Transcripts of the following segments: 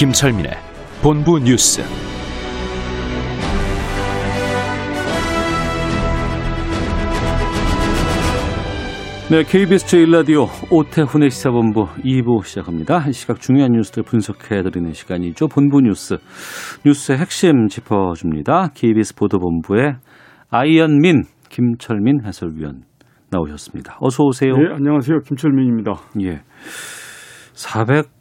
김철민의 본부 뉴스. 네, KBS 제1라디오 오태훈의 시사본부 2부 시작합니다. 이 시각 중요한 뉴스들 분석해드리는 시간이죠. 본부 뉴스, 뉴스의 핵심 짚어줍니다. KBS 보도본부의 아이언민, 김철민 해설위원 나오셨습니다. 어서 오세요. 네, 안녕하세요. 김철민입니다. 예. 400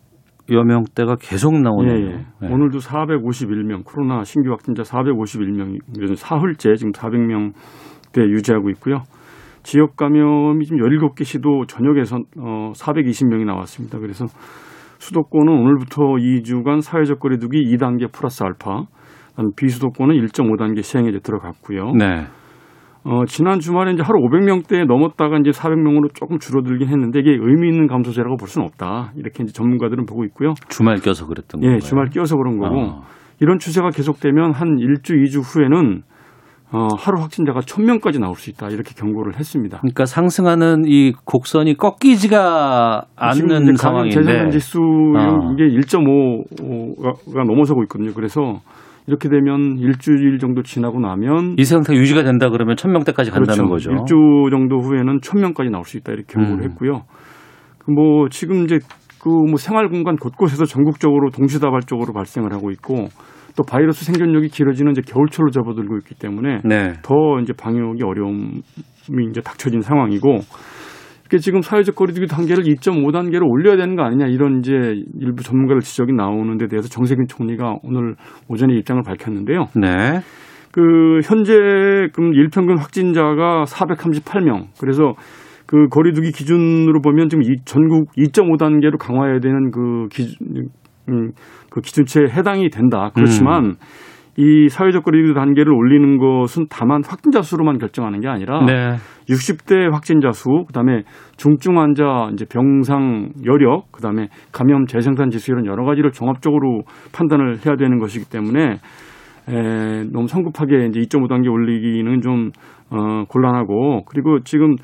여 명대가 계속 나오네요. 예, 예. 네. 오늘도 451명, 코로나 신규 확진자 451명, 사흘째 지금 400명대 유지하고 있고요. 지역 감염이 지금 17개 시도 전역에서 어, 420명이 나왔습니다. 그래서 수도권은 오늘부터 2주간 사회적 거리두기 2단계 플러스 알파, 비수도권은 1.5단계 시행에 들어갔고요. 네. 어, 지난 주말에 이제 하루 500명대 넘었다가 이제 400명으로 조금 줄어들긴 했는데 이게 의미 있는 감소세라고 볼 수는 없다. 이렇게 이제 전문가들은 보고 있고요. 주말 껴서 그랬던 예, 거예요. 주말 끼어서 그런 거고 어. 이런 추세가 계속되면 한 1주, 2주 후에는 어, 하루 확진자가 1000명까지 나올 수 있다. 이렇게 경고를 했습니다. 그러니까 상승하는 이 곡선이 꺾이지가 않는 감염 재생산 상황인데 지수 어. 이게 1.5가 넘어서고 있거든요. 그래서 이렇게 되면 일주일 정도 지나고 나면 이 상태 유지가 된다 그러면 천 명대까지 간다는 그렇죠. 거죠. 일주 정도 후에는 1000명까지 나올 수 있다 이렇게 경고를 음. 했고요. 그뭐 지금 이제 그 뭐 생활 공간 곳곳에서 전국적으로 동시다발적으로 발생을 하고 있고 또 바이러스 생존력이 길어지는 이제 겨울철로 접어들고 있기 때문에 네. 더 이제 방역이 어려움이 이제 닥쳐진 상황이고 이게 지금 사회적 거리두기 단계를 2.5단계로 올려야 되는 거 아니냐 이런 이제 일부 전문가들 지적이 나오는 데 대해서 정세균 총리가 오늘 오전에 입장을 밝혔는데요. 네. 그 현재 그 일평균 확진자가 438명. 그래서 그 거리두기 기준으로 보면 지금 이 전국 2.5단계로 강화해야 되는 그 기준 음, 그 기준치에 해당이 된다. 그렇지만 이 사회적 거리두기 단계를 올리는 것은 다만 확진자 수로만 결정하는 게 아니라 네. 60대 확진자 수, 그다음에 중증 환자 이제 병상 여력, 그다음에 감염 재생산 지수 이런 여러 가지를 종합적으로 판단을 해야 되는 것이기 때문에 에, 너무 성급하게 이제 2.5 단계 올리기는 좀 어, 곤란하고 그리고 지금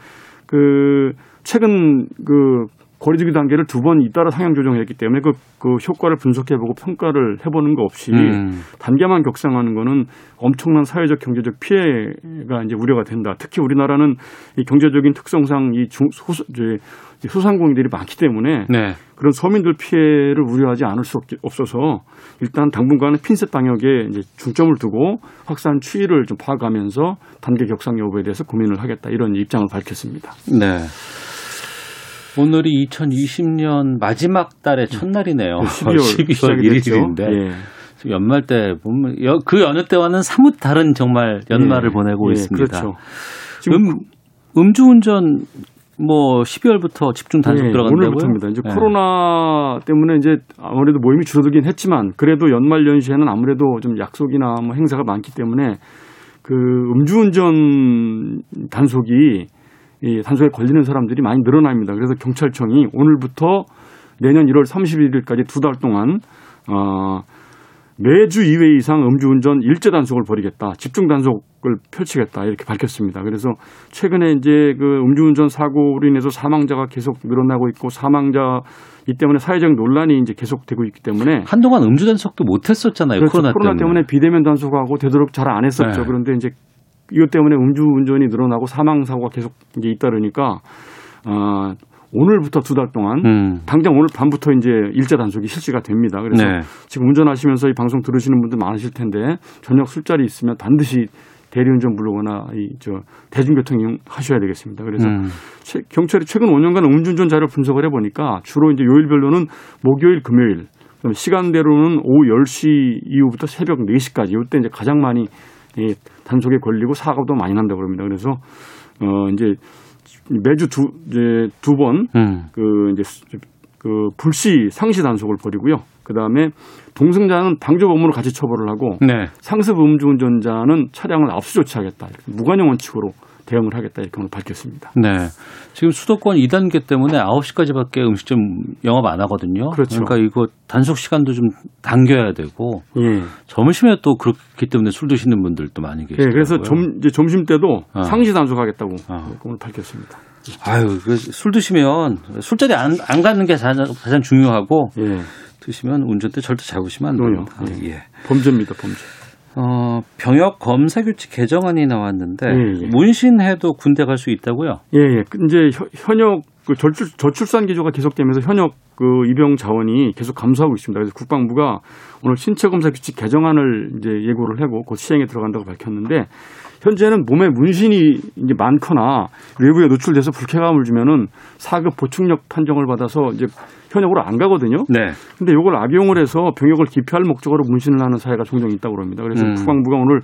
그 최근 그 거리두기 단계를 두 번 잇따라 상향 조정했기 때문에 그, 그 효과를 분석해보고 평가를 해보는 거 없이 음. 단계만 격상하는 거는 엄청난 사회적 경제적 피해가 이제 우려가 된다. 특히 우리나라는 이 경제적인 특성상 이 중, 소수, 이제 소상공인들이 많기 때문에 네. 그런 서민들 피해를 우려하지 않을 수 없, 없어서 일단 당분간은 핀셋 방역에 이제 중점을 두고 확산 추이를 좀 봐가면서 단계 격상 여부에 대해서 고민을 하겠다 이런 입장을 밝혔습니다. 네. 오늘이 2020년 마지막 달의 첫날이네요. 12월, 12월 시작이 됐죠. 1일인데 예. 연말 때 보면 여- 그 여느 때와는 사뭇 다른 정말 연말을 예. 보내고 예, 있습니다. 그렇죠. 지금 음, 음주운전 뭐 12월부터 집중 단속 예, 들어간다고요? 오늘부터입니다. 이제 예. 코로나 때문에 이제 아무래도 모임이 줄어들긴 했지만 그래도 연말 연시에는 아무래도 좀 약속이나 뭐 행사가 많기 때문에 그 음주운전 단속이 이 단속에 걸리는 사람들이 많이 늘어납니다. 그래서 경찰청이 오늘부터 내년 1월 31일까지 두 달 동안 어 매주 2회 이상 음주운전 일제 단속을 벌이겠다. 집중 단속을 펼치겠다. 이렇게 밝혔습니다. 그래서 최근에 이제 그 음주운전 사고로 인해서 사망자가 계속 늘어나고 있고 사망자 이 때문에 사회적 논란이 이제 계속되고 있기 때문에 한동안 음주 단속도 못 했었잖아요. 그렇죠. 코로나, 때문에. 비대면 단속하고 되도록 잘 안 했었죠. 네. 그런데 이제 이것 때문에 음주운전이 늘어나고 사망 사고가 계속 이제 잇따르니까 어, 오늘부터 두 달 동안 음. 당장 오늘 밤부터 이제 일자 단속이 실시가 됩니다. 그래서 네. 지금 운전하시면서 이 방송 들으시는 분들 많으실 텐데 저녁 술자리 있으면 반드시 대리운전 부르거나 이저 대중교통 이용하셔야 되겠습니다. 그래서 음. 최- 경찰이 최근 5년간 음주운전 자료 분석을 해보니까 주로 이제 요일별로는 목요일, 금요일, 시간대로는 오후 10시 이후부터 새벽 4시까지 이때 이제 가장 많이 이 단속에 걸리고 사고도 많이 난다고 그럽니다. 그래서 어 이제 매주 두 이제 두번 음. 그 이제 수- 그 불시 상시 단속을 벌이고요. 그 다음에 동승자는 방조범으로 같이 처벌을 하고 네. 상습 음주운전자는 차량을 압수 조치하겠다. 이렇게 무관용 원칙으로 대응을 하겠다 이렇게 오늘 밝혔습니다. 네. 지금 수도권 2단계 때문에 9시까지밖에 음식점 영업 안 하거든요. 그렇죠. 러니까 이거 단속 시간도 좀 당겨야 되고 예. 점심에 또 그렇기 때문에 술 드시는 분들도 많이 계시고. 예, 그래서 점, 이제 점심 때도 어. 상시 단속하겠다고 어. 오늘 밝혔습니다. 아유, 그술 드시면 술자리 안, 안 가는 게 가장, 가장 중요하고 예. 드시면 운전대 절대 잡으시면 안. 됩니다. 예. 범죄입니다, 범죄. 어, 병역 검사 규칙 개정안이 나왔는데 예, 예. 문신해도 군대 갈 수 있다고요? 예, 예. 그 이제 현- 현역 그 저출, 저출 산 기조가 계속되면서 현역 그 입영 자원이 계속 감소하고 있습니다. 그래서 국방부가 오늘 신체 검사 규칙 개정안을 이제 예고를 하고 곧 시행에 들어간다고 밝혔는데 현재는 몸에 문신이 이제 많거나 외부에 노출돼서 불쾌감을 주면은 사급 보충력 판정을 받아서 이제 현역으로 안 가거든요. 네. 근데 이걸 악용을 해서 병역을 기피할 목적으로 문신을 하는 사회가 종종 있다고 합니다. 그래서 음. 국방부가 오늘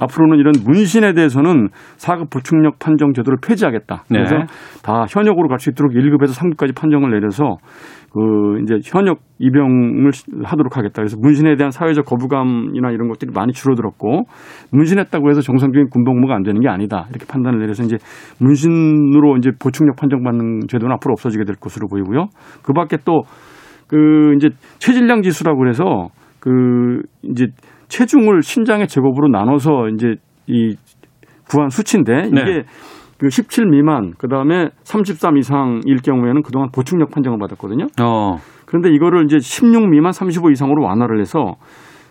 앞으로는 이런 문신에 대해서는 사급 보충력 판정 제도를 폐지하겠다. 네. 그래서 다 현역으로 갈 수 있도록 1급에서 3급까지 판정을 내려서 그 이제 현역 입영을 하도록 하겠다. 그래서 문신에 대한 사회적 거부감이나 이런 것들이 많이 줄어들었고 문신했다고 해서 정상적인 군복무가 안 되는 게 아니다. 이렇게 판단을 내려서 이제 문신으로 이제 보충력 판정받는 제도는 앞으로 없어지게 될 것으로 보이고요. 그 밖에 또 그 이제 체질량 지수라고 그래서 그 이제 체중을 신장의 제곱으로 나눠서 이제 이 구한 수치인데 이게 네. 그 17 미만 그다음에 33 이상일 경우에는 그동안 보충력 판정을 받았거든요. 어. 그런데 이거를 이제 16 미만 35 이상으로 완화를 해서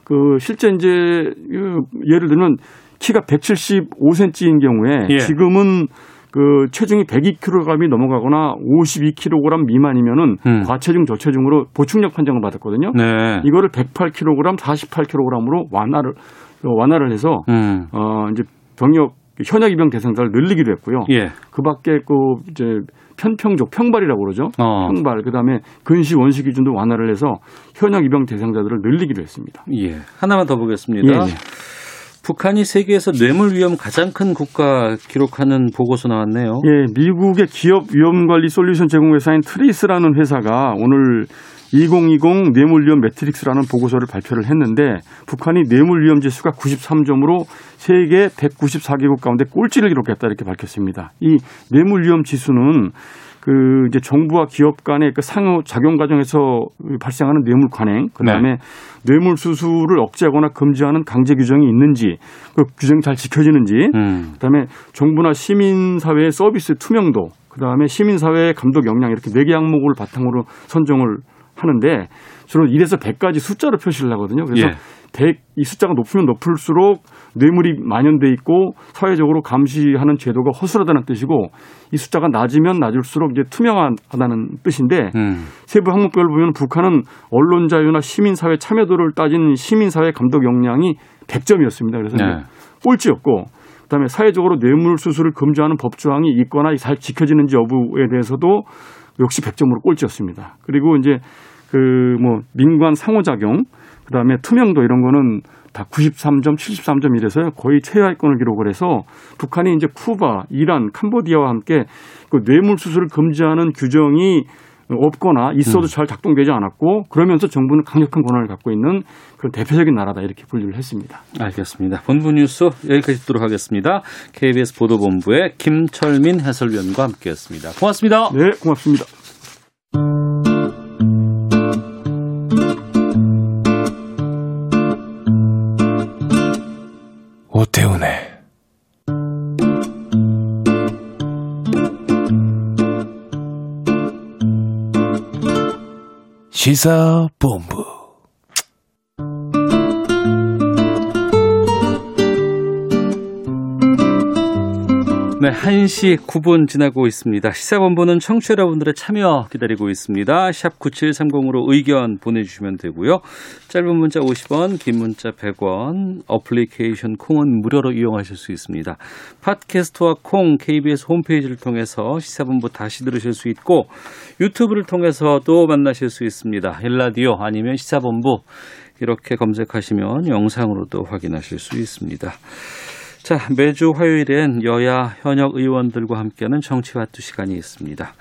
그 실제 이제 그 예를 들면 키가 175cm인 경우에 예. 지금은 그 체중이 102kg이 넘어가거나 52kg 미만이면은 음. 과체중 저체중으로 보충력 판정을 받았거든요. 네. 이거를 108kg, 48kg으로 완화를 어, 완화를 해서 음. 어 이제 병역 현역 입영 대상자를 늘리기도 했고요. 예. 그밖에 그 이제 편평족 평발이라고 그러죠. 어. 평발 그다음에 근시 원시 기준도 완화를 해서 현역 입영 대상자들을 늘리기도 했습니다. 예. 하나만 더 보겠습니다. 예, 예. 북한이 세계에서 뇌물 위험 가장 큰 국가 기록하는 보고서 나왔네요. 예, 미국의 기업 위험 관리 솔루션 제공 회사인 트레이스라는 회사가 오늘 2020 뇌물 위험 매트릭스라는 보고서를 발표를 했는데 북한이 뇌물 위험 지수가 93점으로 세계 194개국 가운데 꼴찌를 기록했다 이렇게 밝혔습니다. 이 뇌물 위험 지수는 그 이제 정부와 기업 간의 그 상호 작용 과정에서 발생하는 뇌물 관행, 그다음에 뇌물 수수를 억제하거나 금지하는 강제 규정이 있는지, 그 규정이 잘 지켜지는지, 음. 그다음에 정부나 시민 사회의 서비스 투명도, 그다음에 시민 사회의 감독 역량 이렇게 네 개 항목을 바탕으로 선정을 하는데 주로 1에서 100까지 숫자로 표시를 하거든요. 그래서 예. 100, 이 숫자가 높으면 높을수록 뇌물이 만연돼 있고 사회적으로 감시하는 제도가 허술하다는 뜻이고 이 숫자가 낮으면 낮을수록 이제 투명하다는 뜻인데 음. 세부 항목별로 보면 북한은 언론 자유나 시민 사회 참여도를 따진 시민 사회 감독 역량이 100점이었습니다. 그래서 네. 꼴찌였고 그다음에 사회적으로 뇌물 수수를 금지하는 법 조항이 있거나 잘 지켜지는지 여부에 대해서도 역시 100점으로 꼴찌였습니다. 그리고 이제 그 뭐 민관 상호작용 그다음에 투명도 이런 거는 다 93점, 73점 이래서 거의 최하위권을 기록을 해서 북한이 이제 쿠바, 이란, 캄보디아와 함께 그 뇌물 수수를 금지하는 규정이 없거나 있어도 잘 작동되지 않았고 그러면서 정부는 강력한 권한을 갖고 있는 그런 대표적인 나라다 이렇게 분류를 했습니다. 알겠습니다. 본부 뉴스 여기까지 듣도록 하겠습니다. KBS 보도본부의 김철민 해설위원과 함께했습니다. 고맙습니다. 네, 고맙습니다. 시사본부 네, 1시 9분 지나고 있습니다. 시사본부는 청취자 여러분들의 참여 기다리고 있습니다. 샵 9730으로 의견 보내주시면 되고요. 짧은 문자 50원, 긴 문자 100원, 어플리케이션 콩은 무료로 이용하실 수 있습니다. 팟캐스트와 콩, KBS 홈페이지를 통해서 시사본부 다시 들으실 수 있고 유튜브를 통해서도 만나실 수 있습니다. 일라디오 아니면 시사본부 이렇게 검색하시면 영상으로도 확인하실 수 있습니다. 자, 매주 화요일엔 여야 현역 의원들과 함께하는 정치와투 시간이 있습니다.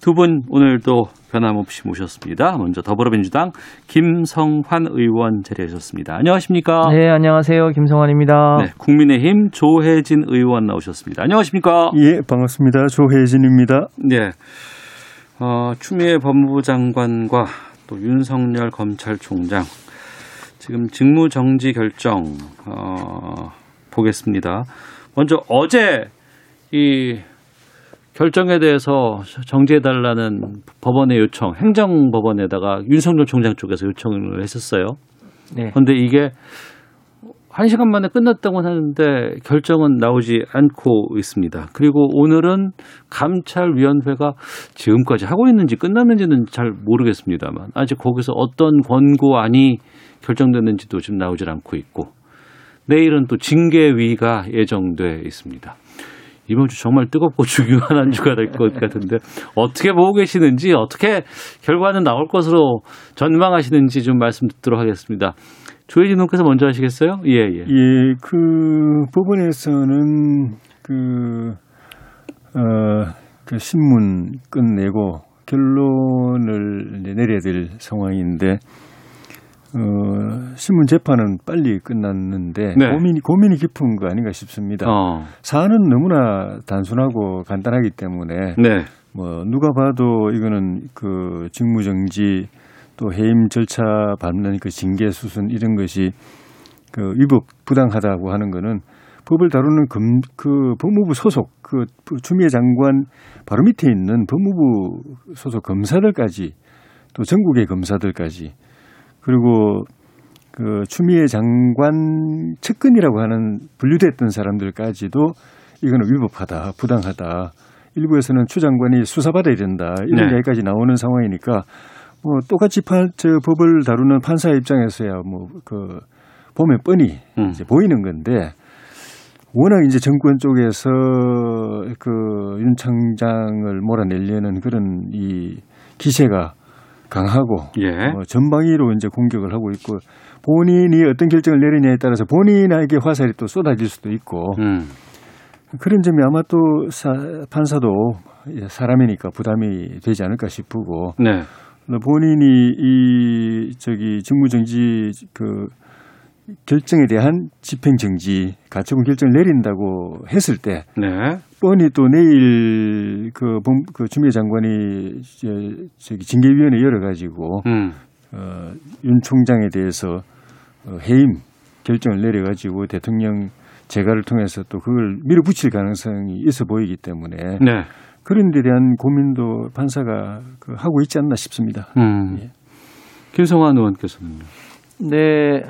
두 분 오늘도 변함없이 모셨습니다. 먼저 더불어민주당 김성환 의원 자리하셨습니다. 안녕하십니까? 네, 안녕하세요. 김성환입니다. 네, 국민의힘 조혜진 의원 나오셨습니다. 안녕하십니까? 예, 반갑습니다. 조혜진입니다. 네. 어, 추미애 법무부 장관과 또 윤석열 검찰총장 지금 직무 정지 결정 어, 보겠습니다. 먼저 어제 이 결정에 대해서 정지해달라는 법원의 요청, 행정법원에다가 윤석열 총장 쪽에서 요청을 했었어요. 네. 그런데 이게 한 시간 만에 끝났다고 하는데 결정은 나오지 않고 있습니다. 그리고 오늘은 감찰위원회가 지금까지 하고 있는지 끝났는지는 잘 모르겠습니다만 아직 거기서 어떤 권고안이 결정됐는지도 지금 나오질 않고 있고 내일은 또 징계위가 예정돼 있습니다. 이번 주 정말 뜨겁고 중요한 한 주가 될 것 같은데 어떻게 보고 계시는지 어떻게 결과는 나올 것으로 전망하시는지 좀 말씀 듣도록 하겠습니다. 조혜진 의원께서 먼저 하시겠어요? 예, 예. 예, 그 법원에서는 그, 어, 그 신문 끝내고 결론을 내려야 될 상황인데, 어, 신문 재판은 빨리 끝났는데 네. 고민이 고민이 깊은 거 아닌가 싶습니다. 어, 사안은 너무나 단순하고 간단하기 때문에 네. 뭐 누가 봐도 이거는 그 직무정지 또 해임 절차 밟는 그 징계 수순 이런 것이 그 위법 부당하다고 하는 거는 법을 다루는 금, 그 법무부 소속 그 추미애 장관 바로 밑에 있는 법무부 소속 검사들까지 또 전국의 검사들까지 그리고 그 추미애 장관 측근이라고 하는 분류됐던 사람들까지도 이거는 위법하다, 부당하다. 일부에서는 추 장관이 수사받아야 된다. 이런 네. 얘기까지 나오는 상황이니까 뭐 똑같이 판, 저 법을 다루는 판사 입장에서야 뭐 그 보면 뻔히 음. 이제 보이는 건데 워낙 이제 정권 쪽에서 그윤 청장을 몰아내려는 그런 이 기세가 강하고 예. 뭐 전방위로 이제 공격을 하고 있고 본인이 어떤 결정을 내리냐에 따라서 본인에게 화살이 또 쏟아질 수도 있고 음. 그런 점이 아마 또 사, 판사도 사람이니까 부담이 되지 않을까 싶고 네. 본인이 이 저기 직무정지 그 결정에 대한 집행정지 가처분 결정을 내린다고 했을 때 네. 뻔히 또 내일 그, 범, 그 주미애 장관이 저, 저기 징계위원회 열어가지고 음. 어, 윤 총장에 대해서 어, 해임 결정을 내려가지고 대통령 재가를 통해서 또 그걸 밀어붙일 가능성이 있어 보이기 때문에 네. 그런 데 대한 고민도 판사가 그 하고 있지 않나 싶습니다. 음. 예. 김성환 의원께서는요. 네.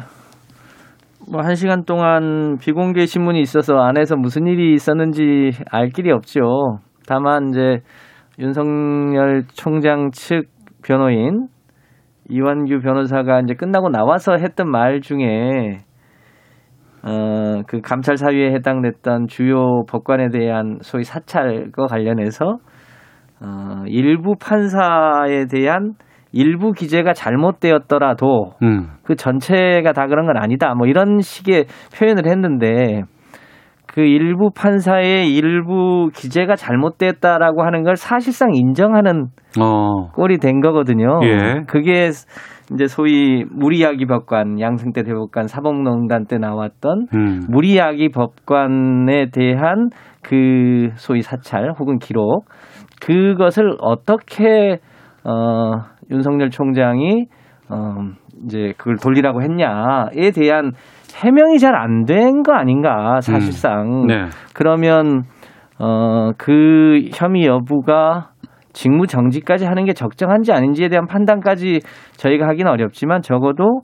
뭐, 한 시간 동안 비공개 신문이 있어서 안에서 무슨 일이 있었는지 알 길이 없죠. 다만, 이제, 윤석열 총장 측 변호인, 이완규 변호사가 이제 끝나고 나와서 했던 말 중에, 어, 그 감찰 사유에 해당됐던 주요 법관에 대한 소위 사찰과 관련해서, 어, 일부 판사에 대한 일부 기재가 잘못되었더라도 음. 그 전체가 다 그런 건 아니다. 뭐 이런 식의 표현을 했는데 그 일부 판사의 일부 기재가 잘못됐다라고 하는 걸 사실상 인정하는 어. 꼴이 된 거거든요. 예. 그게 이제 소위 무리야기 법관, 양승태 대법관 사법농단 때 나왔던 음. 무리야기 법관에 대한 그 소위 사찰 혹은 기록 그것을 어떻게 어 윤석열 총장이 어 이제 그걸 돌리라고 했냐에 대한 해명이 잘 안 된 거 아닌가 사실상 네. 그러면 어 그 혐의 여부가 직무 정지까지 하는 게 적정한지 아닌지에 대한 판단까지 저희가 하기는 어렵지만 적어도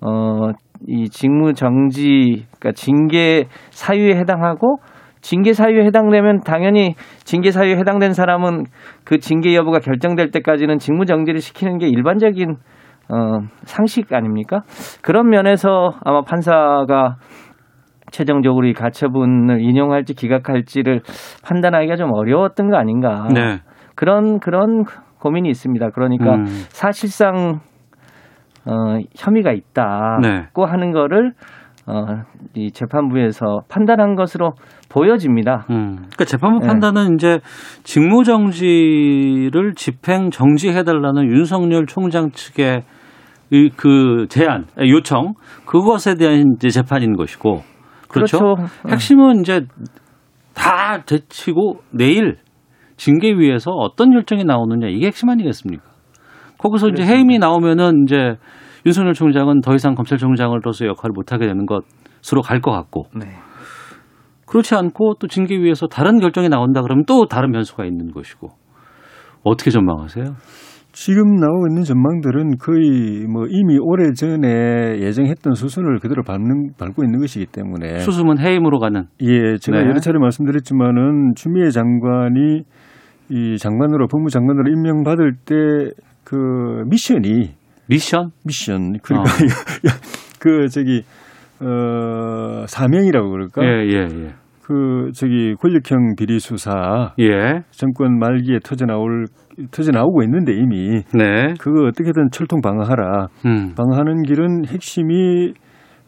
어 이 직무 정지 그러니까 징계 사유에 해당하고 징계 사유에 해당되면 당연히 징계 사유에 해당된 사람은 그 징계 여부가 결정될 때까지는 직무 정지를 시키는 게 일반적인 어 상식 아닙니까? 그런 면에서 아마 판사가 최종적으로 이 가처분을 인용할지 기각할지를 판단하기가 좀 어려웠던 거 아닌가. 네. 그런 그런 고민이 있습니다. 그러니까 음. 사실상 어, 혐의가 있다고 네. 하는 거를 어, 이 재판부에서 판단한 것으로 보여집니다. 음. 그러니까 재판부 네. 판단은 이제 직무 정지를 집행 정지해달라는 윤석열 총장 측의 이그 제안, 요청 그것에 대한 이제 재판인 것이고 그렇죠. 그렇죠. 핵심은 이제 다 제치고 내일 징계위에서 어떤 결정이 나오느냐 이게 핵심 아니겠습니까? 거기서 이제 해임이 나오면은 이제 윤석열 총장은 더 이상 검찰총장으로서 역할을 못하게 되는 것으로 갈 것 같고 네. 그렇지 않고 또 징계위에서 다른 결정이 나온다 그러면 또 다른 변수가 있는 것이고 어떻게 전망하세요? 지금 나오고 있는 전망들은 거의 뭐 이미 오래 전에 예정했던 수순을 그대로 밟는, 밟고 있는 것이기 때문에 수습은 해임으로 가는 예, 제가 네. 여러 차례 말씀드렸지만은 추미애 장관이 이 장관으로 법무장관으로 임명받을 때 그 미션이 미션? 미션 그러니까 어. 그 저기 어 사명이라고 그럴까? 예, 예, 예. 그 저기 권력형 비리 수사 예. 정권 말기에 터져 나올 터져 나오고 있는데 이미 네. 그거 어떻게든 철통 방어하라. 음. 방어하는 길은 핵심이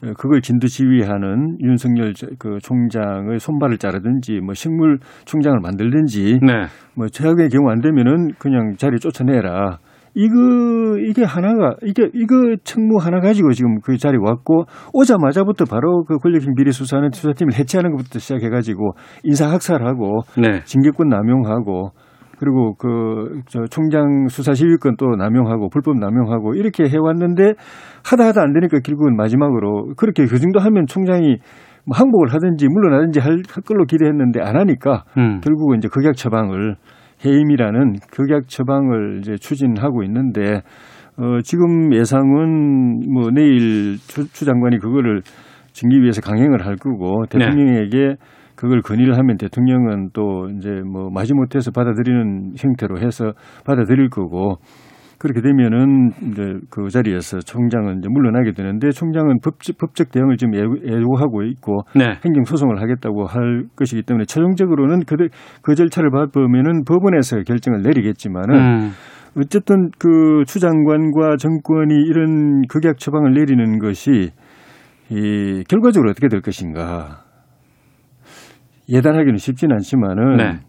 어, 그걸 진두지휘하는 윤석열 저- 그 총장의 손발을 자르든지 뭐 식물 총장을 만들든지 네. 뭐 최악의 경우 안 되면은 그냥 자리 쫓아내라. 이거 이게 하나가 이게 이거 책무 하나 가지고 지금 그 자리 왔고 오자마자부터 바로 그 권력형 비리 수사하는 수사팀을 해체하는 것부터 시작해 가지고 인사 학살하고 네. 징계권 남용하고 그리고 그 저 총장 수사 지휘권 또 남용하고 불법 남용하고 이렇게 해왔는데 하다 하다 안 되니까 결국은 마지막으로 그렇게 그 정도 하면 총장이 뭐 항복을 하든지 물러나든지 할, 할 걸로 기대했는데 안 하니까 음. 결국은 이제 극약 처방을 해임이라는 극약 처방을 이제 추진하고 있는데 어 지금 예상은 뭐 내일 추, 추 장관이 그거를 징계위에서 강행을 할 거고 네. 대통령에게 그걸 건의를 하면 대통령은 또 이제 뭐 마지못해서 받아들이는 형태로 해서 받아들일 거고 그렇게 되면은 이제 그 자리에서 총장은 이제 물러나게 되는데 총장은 법적, 법적 대응을 지금 예고- 예고하고 있고 네. 행정 소송을 하겠다고 할 것이기 때문에 최종적으로는 그, 그 절차를 밟으면은 법원에서 결정을 내리겠지만은 음. 어쨌든 그 추장관과 정권이 이런 극약 처방을 내리는 것이 이 결과적으로 어떻게 될 것인가 예단하기는 쉽지는 않지만은 네.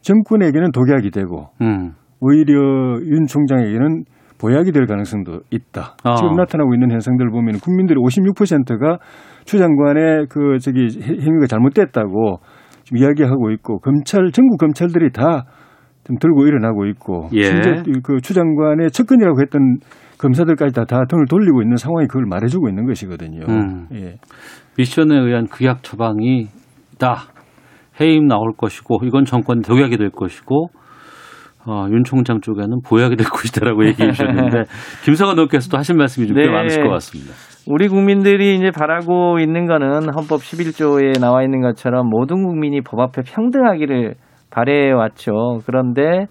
정권에게는 독약이 되고 음. 오히려 윤 총장에게는 보약이 될 가능성도 있다. 아. 지금 나타나고 있는 현상들을 보면 국민들의 56%가 추 장관의 그 저기 해- 행위가 잘못됐다고 지금 이야기하고 있고 검찰 전국 검찰들이 다 좀 들고 일어나고 있고 예. 심지어 그추 장관의 측근이라고 했던 검사들까지 다, 다 등을 돌리고 있는 상황이 그걸 말해주고 있는 것이거든요. 음. 예. 미션에 의한 극약 처방이 있다. 해임 나올 것이고 이건 정권 독약이 될 것이고 어, 윤 총장 쪽에는 보약이 될 것이다라고 얘기해 주셨는데 김성환 의원께서도 하신 말씀이 좀꽤 네. 많으실 것 같습니다. 우리 국민들이 이제 바라고 있는 거는 헌법 11조에 나와 있는 것처럼 모든 국민이 법 앞에 평등하기를 바래 왔죠. 그런데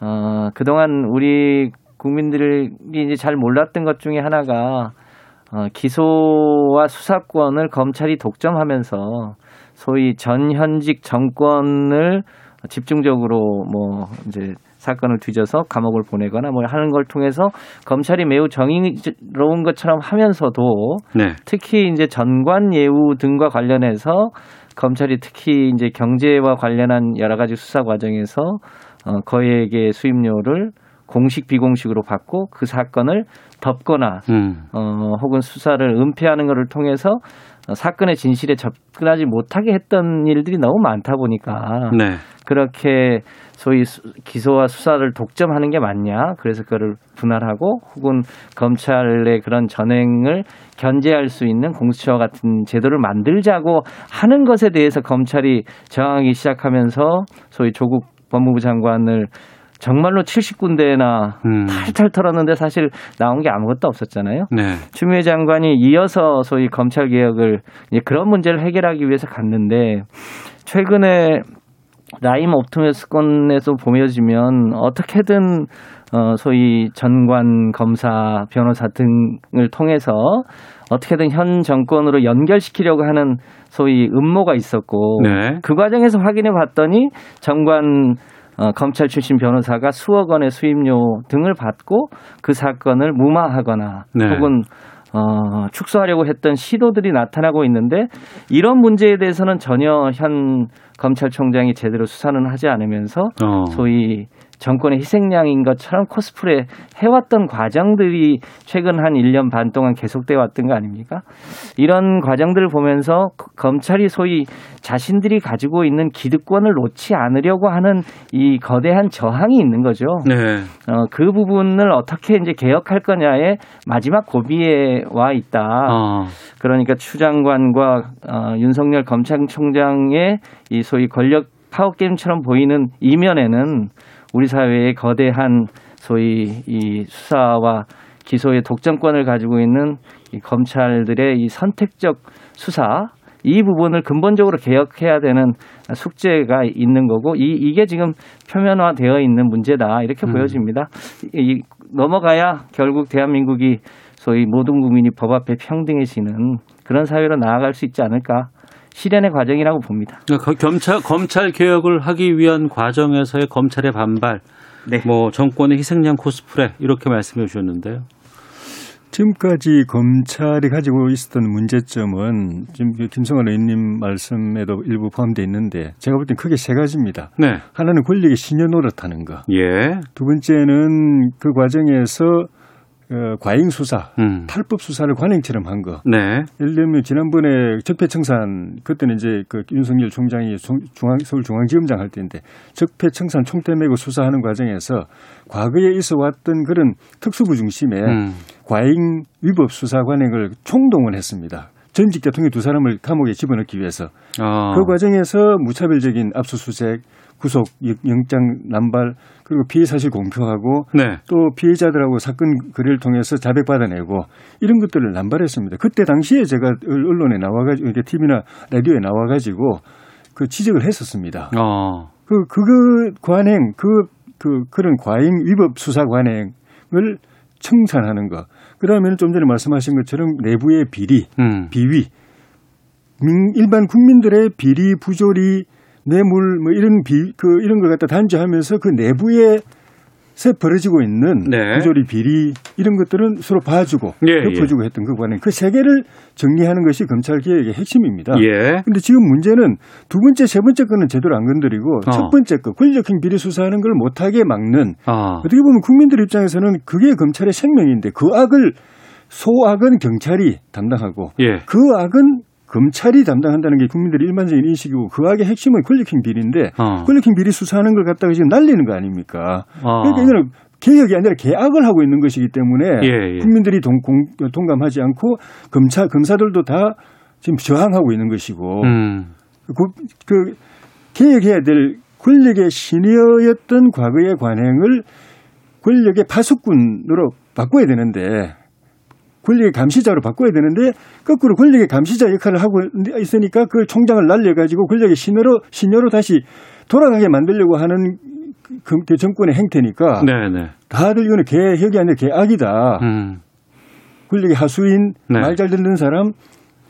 어, 그동안 우리 국민들이 이제 잘 몰랐던 것 중에 하나가 어, 기소와 수사권을 검찰이 독점하면서 소위 전현직 정권을 집중적으로 뭐 이제 사건을 뒤져서 감옥을 보내거나 뭐 하는 걸 통해서 검찰이 매우 정의로운 것처럼 하면서도 네. 특히 이제 전관 예우 등과 관련해서 검찰이 특히 이제 경제와 관련한 여러 가지 수사 과정에서 어, 거액의 수임료를 공식 비공식으로 받고 그 사건을 덮거나 음. 어, 혹은 수사를 은폐하는 것을 통해서 어, 사건의 진실에 접근하지 못하게 했던 일들이 너무 많다 보니까 네. 그렇게 소위 수- 기소와 수사를 독점하는 게 맞냐? 그래서 그거를 분할하고 혹은 검찰의 그런 전횡을 견제할 수 있는 공수처 같은 제도를 만들자고 하는 것에 대해서 검찰이 저항하기 시작하면서 소위 조국 법무부 장관을 정말로 70군데나 음. 탈탈 털었는데 사실 나온 게 아무것도 없었잖아요. 네. 추미애 장관이 이어서 소위 검찰 개혁을 그런 문제를 해결하기 위해서 갔는데 최근에 라임 옵티머스 건에서 보여지면 어떻게든 어 소위 전관 검사 변호사 등을 통해서 어떻게든 현 정권으로 연결시키려고 하는 소위 음모가 있었고 네. 그 과정에서 확인해 봤더니 정관 어, 검찰 출신 변호사가 수억 원의 수임료 등을 받고 그 사건을 무마하거나 네. 혹은 어, 축소하려고 했던 시도들이 나타나고 있는데 이런 문제에 대해서는 전혀 현 검찰총장이 제대로 수사는 하지 않으면서 어. 소위 정권의 희생양인 것처럼 코스프레 해왔던 과정들이 최근 한 1년 반 동안 계속돼 왔던 거 아닙니까? 이런 과정들을 보면서 검찰이 소위 자신들이 가지고 있는 기득권을 놓지 않으려고 하는 이 거대한 저항이 있는 거죠. 네. 어, 그 부분을 어떻게 이제 개혁할 거냐의 마지막 고비에 와 있다. 어. 그러니까 추 장관과 어, 윤석열 검찰총장의 이 소위 권력 파워 게임처럼 보이는 이면에는 우리 사회의 거대한 소위 이 수사와 기소의 독점권을 가지고 있는 이 검찰들의 이 선택적 수사 이 부분을 근본적으로 개혁해야 되는 숙제가 있는 거고 이 이게 지금 표면화되어 있는 문제다 이렇게 음. 보여집니다. 이, 이 넘어가야 결국 대한민국이 소위 모든 국민이 법 앞에 평등해지는 그런 사회로 나아갈 수 있지 않을까 실현의 과정이라고 봅니다. 그러니까 검찰 검찰 개혁을 하기 위한 과정에서의 검찰의 반발, 네. 뭐 정권의 희생양 코스프레 이렇게 말씀해 주셨는데요. 지금까지 검찰이 가지고 있었던 문제점은 지금 그 김성환 의원님 말씀에도 일부 포함되어 있는데 제가 볼 땐 크게 세 가지입니다. 네. 하나는 권력의 신여 노릇하는 거. 예. 두 번째는 그 과정에서 어, 과잉 수사, 음. 탈법 수사를 관행처럼 한 거. 네. 예를 들면 지난번에 적폐청산 그때는 이제 그 윤석열 총장이 중- 중앙 서울중앙지검장 할 때인데 적폐청산 총대 메고 수사하는 과정에서 과거에 있어 왔던 그런 특수부 중심의 음. 과잉 위법 수사 관행을 총동원 했습니다. 전직 대통령 두 사람을 감옥에 집어넣기 위해서 어. 그 과정에서 무차별적인 압수수색, 구속, 영- 영장 남발 그리고 피해 사실 공표하고 네. 또 피해자들하고 사건 거래를 통해서 자백 받아내고 이런 것들을 남발했습니다. 그때 당시에 제가 언론에 나와가지고 이렇게 TV나 라디오에 나와가지고 그 지적을 했었습니다. 어. 그 그거 관행 그 그 그런 과잉 위법 수사 관행을 청산하는 거. 그다음에는 좀 전에 말씀하신 것처럼 내부의 비리, 음. 비위, 민- 일반 국민들의 비리, 부조리, 뇌물 뭐 이런 비 그 이런 걸 갖다 단죄하면서 그 내부에 서 벌어지고 있는 네. 부조리 비리 이런 것들은 서로 봐주고 예, 덮어주고 했던 그 관행 그세 개를 정리하는 것이 검찰 개혁의 핵심입니다. 예. 근데 지금 문제는 두 번째, 세 번째 거는 제대로 안 건드리고 어. 첫 번째 거 권력형 비리 수사하는 걸 못하게 막는 아. 어떻게 보면 국민들 입장에서는 그게 검찰의 생명인데 그 악을 소악은 경찰이 담당하고 예. 그 악은 검찰이 담당한다는 게 국민들의 일반적인 인식이고 그 악의 핵심은 권력형 비리인데 어. 권력형 비리 수사하는 걸 갖다가 지금 날리는 거 아닙니까? 어. 그러니까 이거는 개혁이 아니라 개악을 하고 있는 것이기 때문에 예, 예. 국민들이 동, 공, 동감하지 않고 검찰 검사들도 다 지금 저항하고 있는 것이고 음. 그, 그 개혁해야 될 권력의 신여였던 과거의 관행을 권력의 파수꾼으로 바꿔야 되는데 권력의 감시자로 바꿔야 되는데 거꾸로 권력의 감시자 역할을 하고 있으니까 그 총장을 날려가지고 권력의 신여로 신여로 다시 돌아가게 만들려고 하는 그, 그 정권의 행태니까 네, 네. 다들 이거는 개혁이 아니라 개악이다. 음. 권력의 하수인, 네. 말잘 듣는 사람,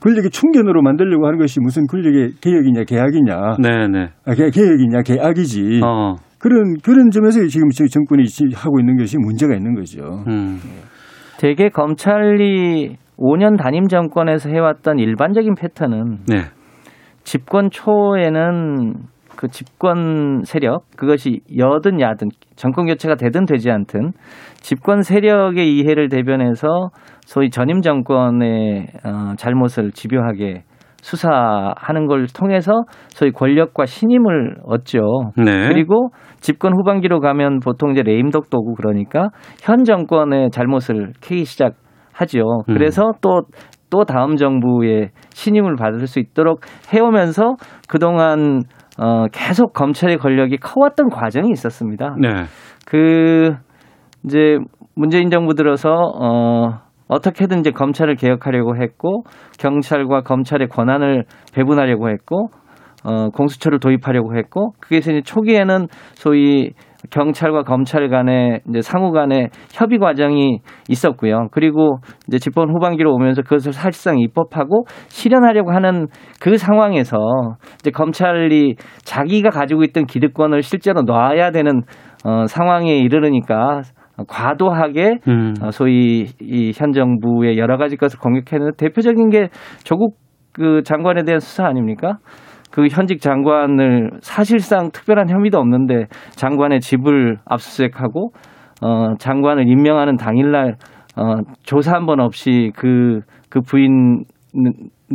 권력의 충견으로 만들려고 하는 것이 무슨 권력의 개혁이냐, 개악이냐, 네, 네. 아, 개, 개혁이냐, 개악이지. 어. 그런 그런 점에서 지금 저희 정권이 지- 하고 있는 것이 문제가 있는 거죠. 음. 되게 검찰이 5년 단임 정권에서 해왔던 일반적인 패턴은 네. 집권 초에는 그 집권 세력 그것이 여든 야든 정권 교체가 되든 되지 않든 집권 세력의 이해를 대변해서 소위 전임 정권의 어, 잘못을 집요하게 수사하는 걸 통해서 소위 권력과 신임을 얻죠. 네. 그리고 집권 후반기로 가면 보통 이제 레임덕도 오고 그러니까 현 정권의 잘못을 캐기 시작하죠. 음. 그래서 또, 또 다음 정부의 신임을 받을 수 있도록 해오면서 그동안 어, 계속 검찰의 권력이 커왔던 과정이 있었습니다. 네. 그 이제 문재인 정부 들어서 어 어떻게든 이제 검찰을 개혁하려고 했고 경찰과 검찰의 권한을 배분하려고 했고 어 공수처를 도입하려고 했고 그게서 이제 초기에는 소위 경찰과 검찰 간의 이제 상호 간의 협의 과정이 있었고요. 그리고 이제 집권 후반기로 오면서 그것을 사실상 입법하고 실현하려고 하는 그 상황에서 이제 검찰이 자기가 가지고 있던 기득권을 실제로 놔야 되는 어, 상황에 이르르니까 과도하게 음. 어, 소위 이 현 정부의 여러 가지 것을 공격했는데 대표적인 게 조국 그 장관에 대한 수사 아닙니까? 그 현직 장관을 사실상 특별한 혐의도 없는데 장관의 집을 압수수색하고 어 장관을 임명하는 당일날 어 조사 한 번 없이 그그 부인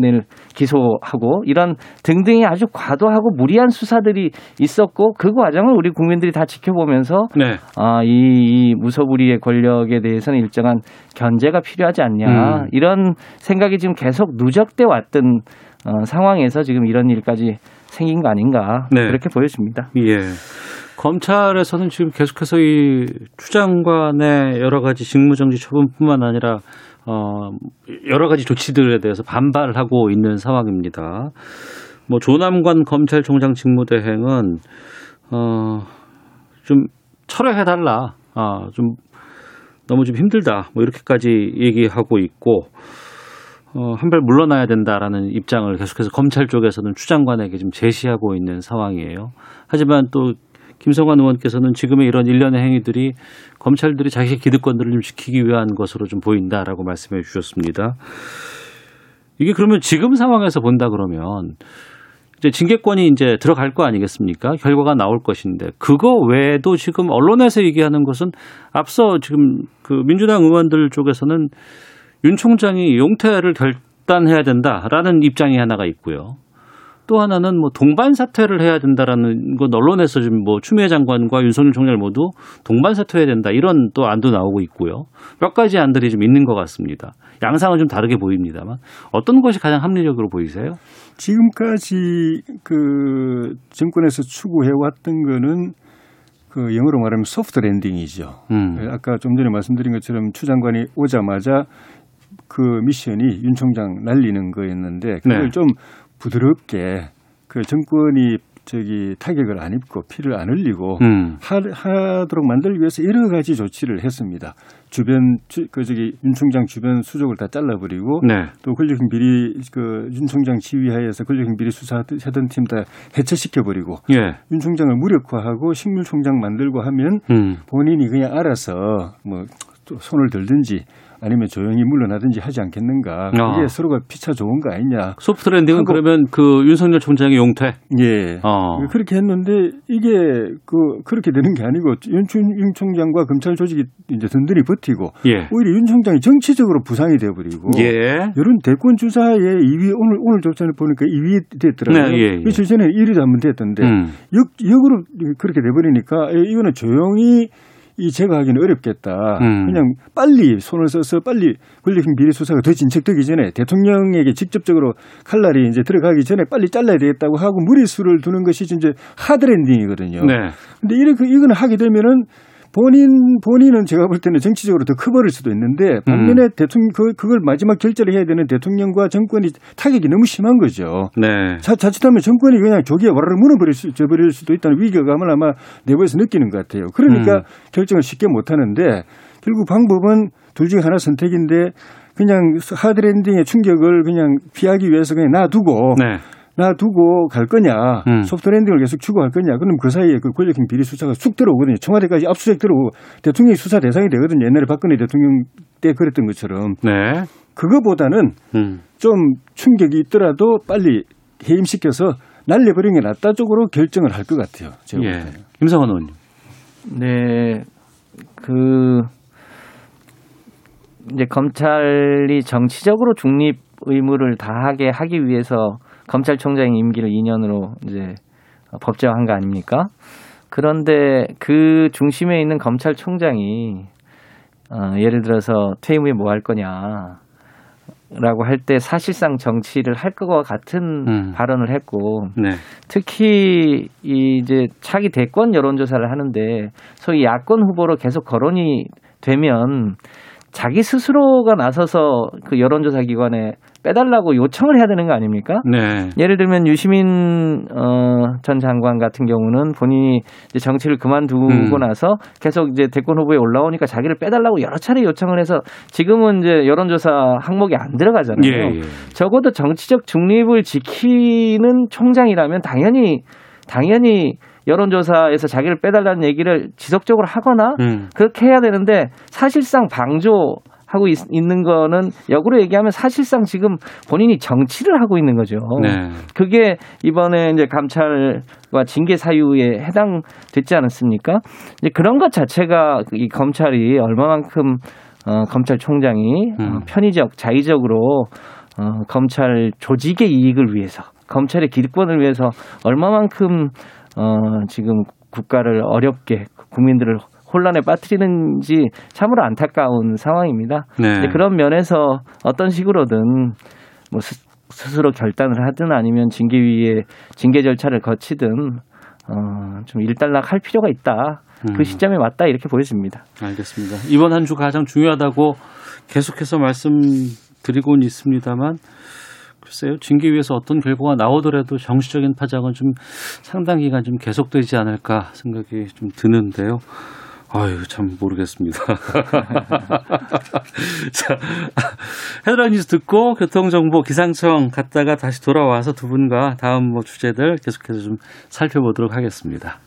을 기소하고 이런 등등의 아주 과도하고 무리한 수사들이 있었고 그 과정을 우리 국민들이 다 지켜보면서 네. 아, 이, 이 무소불위의 권력에 대해서는 일정한 견제가 필요하지 않냐 음. 이런 생각이 지금 계속 누적돼 왔던 어, 상황에서 지금 이런 일까지 생긴 거 아닌가 네. 그렇게 보여집니다. 예. 검찰에서는 지금 계속해서 이 추장관의 여러 가지 직무정지 처분뿐만 아니라 어 여러 가지 조치들에 대해서 반발하고 있는 상황입니다. 뭐 조남관 검찰총장 직무대행은 어 좀 철회해 달라. 아 좀 너무 좀 힘들다. 뭐 이렇게까지 얘기하고 있고 어, 한발 물러나야 된다라는 입장을 계속해서 검찰 쪽에서는 추장관에게 좀 제시하고 있는 상황이에요. 하지만 또 김성환 의원께서는 지금의 이런 일련의 행위들이 검찰들이 자기 기득권들을 좀 지키기 위한 것으로 좀 보인다라고 말씀해 주셨습니다. 이게 그러면 지금 상황에서 본다 그러면 이제 징계권이 이제 들어갈 거 아니겠습니까? 결과가 나올 것인데 그거 외에도 지금 언론에서 얘기하는 것은 앞서 지금 그 민주당 의원들 쪽에서는 윤 총장이 용퇴를 결단해야 된다라는 입장이 하나가 있고요. 또 하나는 뭐 동반 사퇴를 해야 된다라는 건 언론에서 지금 뭐 추미애 장관과 윤석열 총장 모두 동반 사퇴해야 된다 이런 또 안도 나오고 있고요. 몇 가지 안들이 좀 있는 것 같습니다. 양상은 좀 다르게 보입니다만 어떤 것이 가장 합리적으로 보이세요? 지금까지 그 정권에서 추구해 왔던 거는 그 영어로 말하면 soft landing이죠. 음. 아까 좀 전에 말씀드린 것처럼 추 장관이 오자마자 그 미션이 윤 총장 날리는 거였는데 그걸 네. 좀 부드럽게 그 정권이 저기 타격을 안 입고 피를 안 흘리고 음. 하, 하도록 만들기 위해서 여러 가지 조치를 했습니다. 주변 주- 그 저기 윤 총장 주변 수족을 다 잘라버리고 네. 또 권력형 비리 그윤 총장 지휘하에서 권력형 비리 수사하던 팀 다 해체시켜 버리고 예. 윤 총장을 무력화하고 식물 총장 만들고 하면 음. 본인이 그냥 알아서 뭐또 손을 들든지 아니면 조용히 물러나든지 하지 않겠는가. 그게 아. 서로가 피차 좋은 거 아니냐. 소프트 랜딩은 하고- 그러면 그 윤석열 총장의 용퇴. 예. 어. 그렇게 했는데 이게 그 그렇게 되는 게 아니고 윤, 총- 윤 총장과 검찰 조직이 이제 든든히 버티고 예. 오히려 윤 총장이 정치적으로 부상이 되어버리고 예. 이런 대권 주사에 2위 오늘 오늘 조사를 보니까 2위 됐더라고요. 네, 예, 예. 며칠 전에 1위도 한번 됐던데 음. 역 역으로 그렇게 돼버리니까 에, 이거는 조용히 이 제거하기는 어렵겠다. 음. 그냥 빨리 손을 써서 빨리 권력형 비리 수사가 더 진척되기 전에 대통령에게 직접적으로 칼날이 이제 들어가기 전에 빨리 잘라야 되겠다고 하고 무리수를 두는 것이 이제 하드랜딩이거든요. 네. 근데 이렇게 이거는 하게 되면은 본인 본인은 제가 볼 때는 정치적으로 더 커버릴 수도 있는데 반면에 대통령 그 그걸 마지막 결제를 해야 되는 대통령과 정권이 타격이 너무 심한 거죠. 네. 자, 자칫하면 정권이 그냥 조기에 와르르 무너버릴 수, 버릴 수도 있다는 위기감을 아마 내부에서 느끼는 것 같아요. 그러니까 음. 결정을 쉽게 못 하는데 결국 방법은 둘 중에 하나 선택인데 그냥 하드랜딩의 충격을 그냥 피하기 위해서 그냥 놔두고 네. 놔두고 갈 거냐, 음. 소프트랜딩을 계속 추구할 거냐, 그럼 그 사이에 그 권력형 비리 수사가 쑥 들어오거든요. 청와대까지 압수수색 들어오고 대통령이 수사 대상이 되거든요. 옛날에 박근혜 대통령 때 그랬던 것처럼. 네. 그거보다는 음. 좀 충격이 있더라도 빨리 해임시켜서 날려버리는 게 낫다 쪽으로 결정을 할 것 같아요. 제가 볼 예. 때는. 김성환 의원님. 네, 그 이제 검찰이 정치적으로 중립 의무를 다하게 하기 위해서 검찰총장의 임기를 2년으로 이제 법제화한 거 아닙니까? 그런데 그 중심에 있는 검찰총장이 어, 예를 들어서 퇴임 후에 뭐 할 거냐. 라고 할 때 사실상 정치를 할 것과 같은 음. 발언을 했고 네. 특히 이 이제 차기 대권 여론조사를 하는데 소위 야권 후보로 계속 거론이 되면 자기 스스로가 나서서 그 여론조사 기관에 빼달라고 요청을 해야 되는 거 아닙니까? 네. 예를 들면 유시민 어, 전 장관 같은 경우는 본인이 이제 정치를 그만두고 음. 나서 계속 이제 대권 후보에 올라오니까 자기를 빼달라고 여러 차례 요청을 해서 지금은 이제 여론조사 항목이 안 들어가잖아요. 예, 예. 적어도 정치적 중립을 지키는 총장이라면 당연히 당연히 여론조사에서 자기를 빼달라는 얘기를 지속적으로 하거나 음. 그렇게 해야 되는데 사실상 방조 하고 있, 는 거는 역으로 얘기하면 사실상 지금 본인이 정치를 하고 있는 거죠. 네. 그게 이번에 이제 감찰과 징계 사유에 해당됐지 않았습니까? 이제 그런 것 자체가 이 검찰이 얼마만큼 어, 검찰총장이 어, 음. 편의적 자의적으로 어, 검찰 조직의 이익을 위해서 검찰의 기득권을 위해서 얼마만큼 어, 지금 국가를 어렵게 국민들을 혼란에 빠뜨리는지 참으로 안타까운 상황입니다. 네. 그런 면에서 어떤 식으로든 뭐 스, 스스로 결단을 하든 아니면 징계위에 징계 절차를 거치든 어, 좀 일단락 할 필요가 있다. 음. 그 시점에 맞다 이렇게 보여집니다. 알겠습니다. 이번 한 주 가장 중요하다고 계속해서 말씀드리고는 있습니다만 글쎄요. 징계위에서 어떤 결과가 나오더라도 정치적인 파장은 좀 상당 기간 좀 계속되지 않을까 생각이 좀 드는데요. 아유, 참 모르겠습니다. 자, 헤드라인 뉴스 듣고 교통정보 기상청 갔다가 다시 돌아와서 두 분과 다음 뭐 주제들 계속해서 좀 살펴보도록 하겠습니다.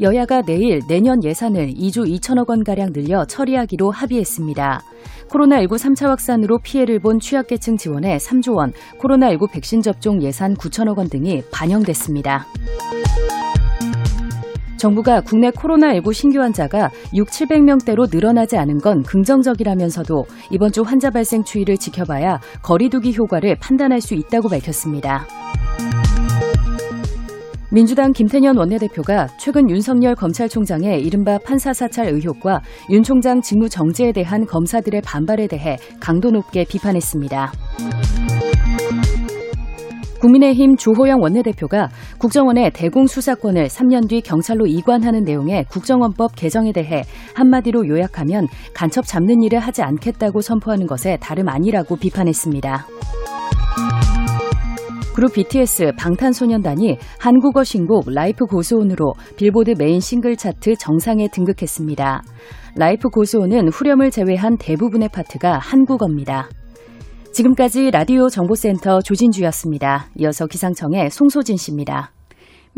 여야가 내일 내년 예산을 2조 2천억 원가량 늘려 처리하기로 합의했습니다. 코로나19 3차 확산으로 피해를 본 취약계층 지원에 3조 원, 코로나19 백신 접종 예산 9천억 원 등이 반영됐습니다. 정부가 국내 코로나19 신규 환자가 6, 700명대로 늘어나지 않은 건 긍정적이라면서도 이번 주 환자 발생 추이를 지켜봐야 거리두기 효과를 판단할 수 있다고 밝혔습니다. 민주당 김태년 원내대표가 최근 윤석열 검찰총장의 이른바 판사 사찰 의혹과 윤 총장 직무 정지에 대한 검사들의 반발에 대해 강도 높게 비판했습니다. 국민의힘 주호영 원내대표가 국정원의 대공 수사권을 3년 뒤 경찰로 이관하는 내용의 국정원법 개정에 대해 한마디로 요약하면 간첩 잡는 일을 하지 않겠다고 선포하는 것에 다름 아니라고 비판했습니다. 그룹 BTS 방탄소년단이 한국어 신곡 Life Goes On으로 빌보드 메인 싱글 차트 정상에 등극했습니다. Life Goes On은 후렴을 제외한 대부분의 파트가 한국어입니다. 지금까지 라디오 정보센터 조진주였습니다. 이어서 기상청의 송소진 씨입니다.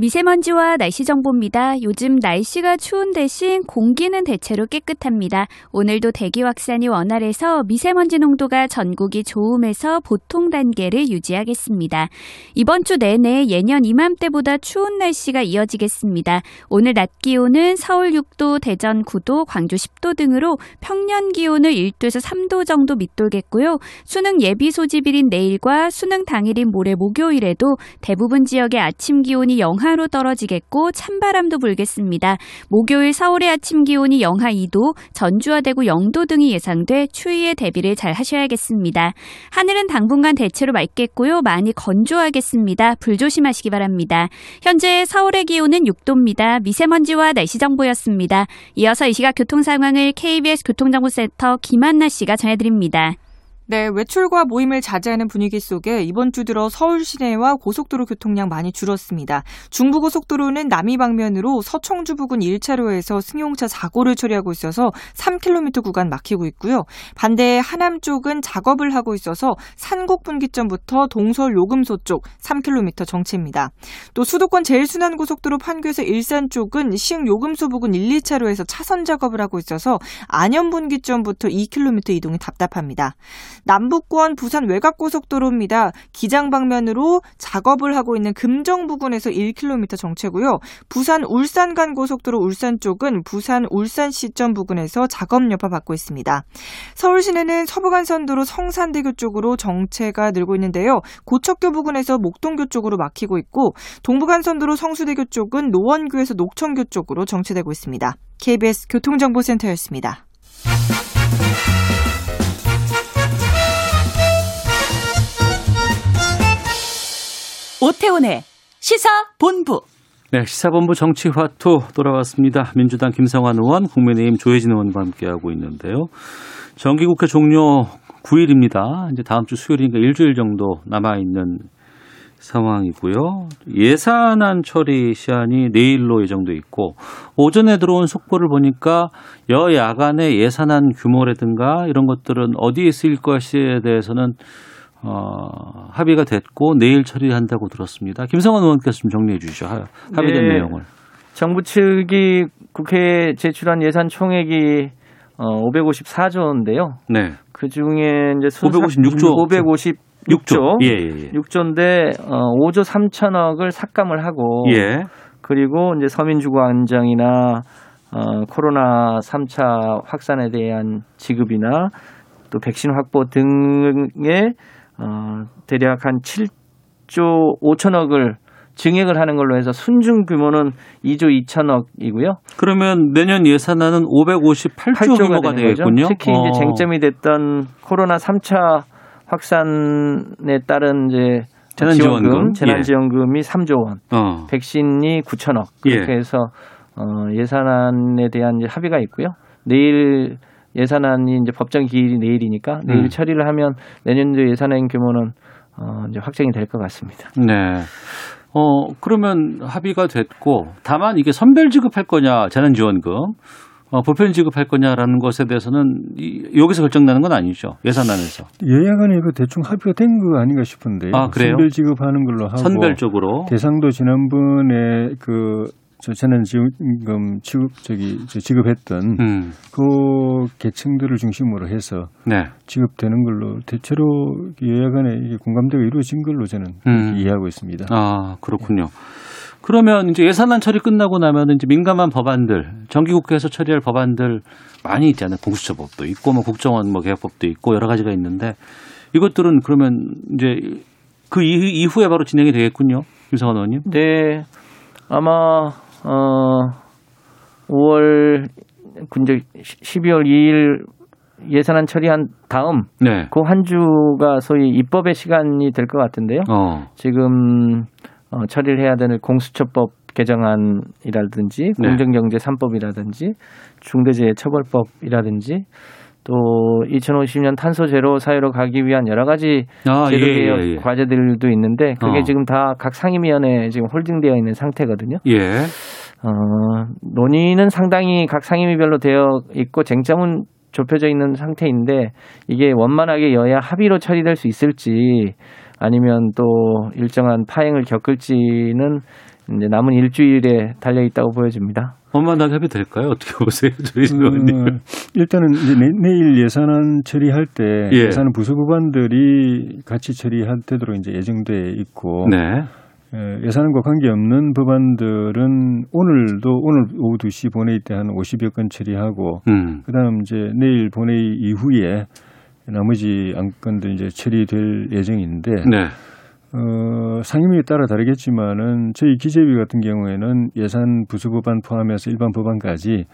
미세먼지와 날씨 정보입니다. 요즘 날씨가 추운 대신 공기는 대체로 깨끗합니다. 오늘도 대기 확산이 원활해서 미세먼지 농도가 전국이 좋음에서 보통 단계를 유지하겠습니다. 이번 주 내내 예년 이맘때보다 추운 날씨가 이어지겠습니다. 오늘 낮 기온은 서울 6도, 대전 9도, 광주 10도 등으로 평년 기온을 1도에서 3도 정도 밑돌겠고요. 수능 예비 소집일인 내일과 수능 당일인 모레 목요일에도 대부분 지역의 아침 기온이 영하 영하로 떨어지겠고 찬바람도 불겠습니다. 목요일 서울의 아침 기온이 영하 2도, 전주와 대구 0도 등이 예상돼 추위에 대비를 잘 하셔야겠습니다. 하늘은 당분간 대체로 맑겠고요. 많이 건조하겠습니다. 불 조심하시기 바랍니다. 현재 서울의 기온은 6도입니다. 미세먼지와 날씨 정보였습니다. 이어서 이 시각 교통 상황을 KBS 교통정보센터 김한나 씨가 전해드립니다. 네, 외출과 모임을 자제하는 분위기 속에 이번 주 들어 서울 시내와 고속도로 교통량 많이 줄었습니다. 중부고속도로는 남이 방면으로 서청주 부근 1차로에서 승용차 사고를 처리하고 있어서 3km 구간 막히고 있고요. 반대 하남 쪽은 작업을 하고 있어서 산곡 분기점부터 동설 요금소 쪽 3km 정체입니다. 또 수도권 제일순환 고속도로 판교에서 일산 쪽은 시흥 요금소 부근 1, 2차로에서 차선 작업을 하고 있어서 안현 분기점부터 2km 이동이 답답합니다. 남북권 부산 외곽고속도로입니다. 기장 방면으로 작업을 하고 있는 금정 부근에서 1km 정체고요. 부산 울산 간 고속도로 울산 쪽은 부산 울산 시점 부근에서 작업 여파 받고 있습니다. 서울 시내는 서부간선도로 성산대교 쪽으로 정체가 늘고 있는데요. 고척교 부근에서 목동교 쪽으로 막히고 있고 동부간선도로 성수대교 쪽은 노원교에서 녹천교 쪽으로 정체되고 있습니다. KBS 교통정보센터였습니다. 오태훈의 시사본부. 네, 시사본부 정치화투 돌아왔습니다. 민주당 김성환 의원, 국민의힘 조혜진 의원과 함께하고 있는데요. 정기국회 종료 9일입니다. 이제 다음 주 수요일이니까 일주일 정도 남아있는 상황이고요. 예산안 처리 시한이 내일로 예정돼 있고 오전에 들어온 속보를 보니까 여야 간의 예산안 규모라든가 이런 것들은 어디에 쓰일 것에 대해서는 어, 합의가 됐고 내일 처리한다고 들었습니다. 김성환 의원께서 좀 정리해 주시죠. 하- 합의된 네. 내용을. 정부 측이 국회에 제출한 예산 총액이 어, 554조인데요. 네. 그 중에 이제 556 조. 556조. 예, 예, 예. 6조인데 어, 5조 3천억을 삭감을 하고 예. 그리고 이제 서민 주거 안정이나 어, 코로나 3차 확산에 대한 지급이나 또 백신 확보 등에 어, 대략 한 7조 5천억을 증액을 하는 걸로 해서 순중 규모는 2조 2천억이고요. 그러면 내년 예산안은 558조 8조가 규모가. 되겠군요. 특히 어. 이제 쟁점이 됐던 코로나 3차 확산에 따른 이제 재난지원금. 지원금, 재난지원금이 3조 원, 어. 백신이 9천억 그렇게 예. 해서 어, 예산안에 대한 이제 합의가 있고요. 내일 예산안이 이제 법정 기일이 내일이니까 내일 음. 처리를 하면 내년도 예산안 규모는 어, 이제 확정이 될 것 같습니다. 네. 어, 그러면 합의가 됐고, 다만 이게 선별 지급할 거냐, 재난 지원금, 어, 보편 지급할 거냐라는 것에 대해서는 이, 여기서 결정나는 건 아니죠. 예산안에서. 간에 이거 대충 합의가 된 거 아닌가 싶은데 아, 그래요? 선별 지급하는 걸로 하고 선별적으로. 대상도 지난번에 그 저 재난지원금 지급 저기 저 지급했던 음. 그 계층들을 중심으로 해서 네. 지급되는 걸로 대체로 여야 간에 이게 공감대가 이루어진 걸로 저는 음. 이해하고 있습니다. 아, 그렇군요. 그러면 이제 예산안 처리 끝나고 나면 이제 민감한 법안들, 정기국회에서 처리할 법안들 많이 있잖아요. 공수처법도 있고, 뭐 국정원 뭐 개혁법도 있고 여러 가지가 있는데 이것들은 그러면 이제 그 이후- 이후에 바로 진행이 되겠군요. 김성환 의원님. 네, 아마 어 5월 군제 12월 2일 예산안 처리한 다음 네. 그한 주가 소위 입법의 시간이 될 것 같은데요. 어. 지금 어, 처리를 해야 되는 공수처법 개정안이라든지 네. 공정경제 3법이라든지 중대재해처벌법이라든지 또 2050년 탄소 제로 사회로 가기 위한 여러 가지 아, 제도 예, 개혁 예, 예. 과제들도 있는데 그게 어. 지금 다 각 상임위원회에 지금 홀딩되어 있는 상태거든요. 예. 어, 논의는 상당히 각 상임위별로 되어 있고 쟁점은 좁혀져 있는 상태인데 이게 원만하게 여야 합의로 처리될 수 있을지 아니면 또 일정한 파행을 겪을지는 이제 남은 일주일에 달려 있다고 보여집니다. 원만하게 합의될까요? 어떻게 보세요, 조희 의원님? 음, 일단은 이제 내, 일 예산안 처리할 때 예. 예산 부서법안들이 같이 처리할 때도록 이제 예정돼 있고 네. 예, 예산안과 관계없는 법안들은 오늘도 오늘 오후 2시 본회의 때 한 50여 건 처리하고 음. 그다음 이제 내일 본회의 이후에 나머지 안건들 이제 처리될 예정인데 네. 어, 상임위에 따라 다르겠지만은 저희 기재위 같은 경우에는 예산 부수 법안 포함해서 일반 법안까지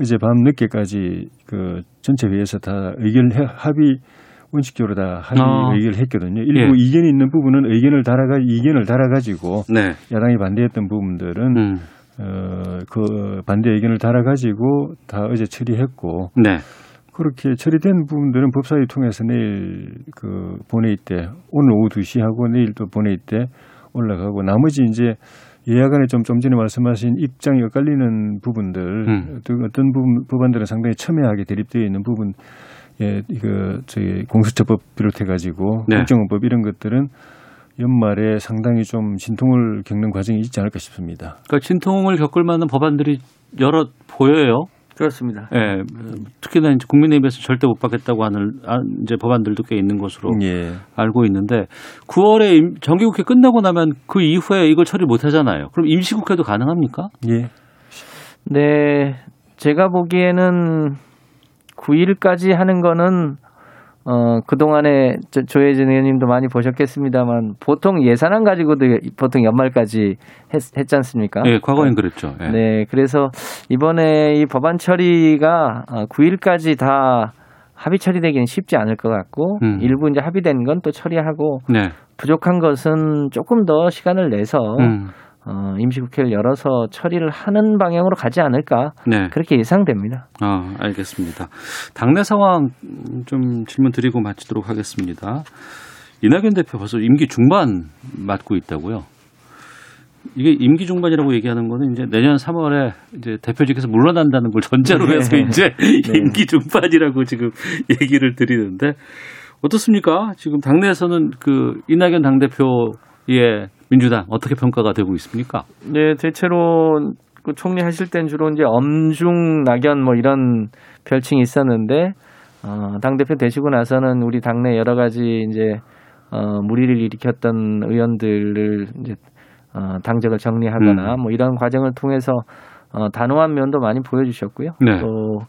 어제 밤 늦게까지 그 전체 회의에서 다 의견 해- 합의 원칙적으로 다 합의 아. 의견을 했거든요. 일부 예. 이견이 있는 부분은 의견을 달아가 이견을 달아가지고 네. 야당이 반대했던 부분들은 음. 어, 그 반대 의견을 달아가지고 다 어제 처리했고 네. 그렇게 처리된 부분들은 법사위 통해서 내일 그 본회의 때 오늘 오후 2시 하고 내일 또 본회의 때 올라가고 나머지 이제 예약안에 좀, 좀 전에 말씀하신 입장이 엇갈리는 부분들 음. 또 어떤 부분, 법안들은 상당히 첨예하게 대립되어 있는 부분 예, 이거 저희 공수처법 비롯해 가지고 네. 국정원법 이런 것들은 연말에 상당히 좀 진통을 겪는 과정이 있지 않을까 싶습니다. 그러니까 진통을 겪을 만한 법안들이 여러 보여요. 그렇습니다. 예. 특히나 이제 국민의힘에서 절대 못 받겠다고 하는 아, 이제 법안들도 꽤 있는 것으로 예. 알고 있는데 9월에 임- 정기국회 끝나고 나면 그 이후에 이걸 처리 못 하잖아요. 그럼 임시국회도 가능합니까? 예. 네, 제가 보기에는 9일까지 하는 거는 어, 그동안에 저- 조혜진 의원님도 많이 보셨겠습니다만 보통 예산안 가지고도 보통 연말까지 했, 했지 않습니까? 예, 과거엔 그랬죠. 예. 네, 그래서 이번에 이 법안 처리가 어, 9일까지 다 합의 처리되기는 쉽지 않을 것 같고 음. 일부 이제 합의된 건 또 처리하고 네. 부족한 것은 조금 더 시간을 내서 음. 어, 임시국회를 열어서 처리를 하는 방향으로 가지 않을까 네. 그렇게 예상됩니다. 아, 알겠습니다. 당내 상황 좀 질문 드리고 마치도록 하겠습니다. 이낙연 대표 벌써 임기 중반 맡고 있다고요. 이게 임기 중반이라고 얘기하는 거는 이제 내년 3월에 이제 대표직에서 물러난다는 걸 전제로 해서 네. 이제 네. 임기 중반이라고 지금 얘기를 드리는데 어떻습니까? 지금 당내에서는 그 이낙연 당대표의 민주당 어떻게 평가가 되고 있습니까? 네, 대체로 그 총리 하실 땐 주로 이제 엄중 낙연 뭐 이런 별칭이 있었는데 어, 당 대표 되시고 나서는 우리 당내 여러 가지 이제 어, 무리를 일으켰던 의원들을 이제 어, 당적을 정리하거나 뭐 이런 과정을 통해서 어, 단호한 면도 많이 보여주셨고요. 네. 또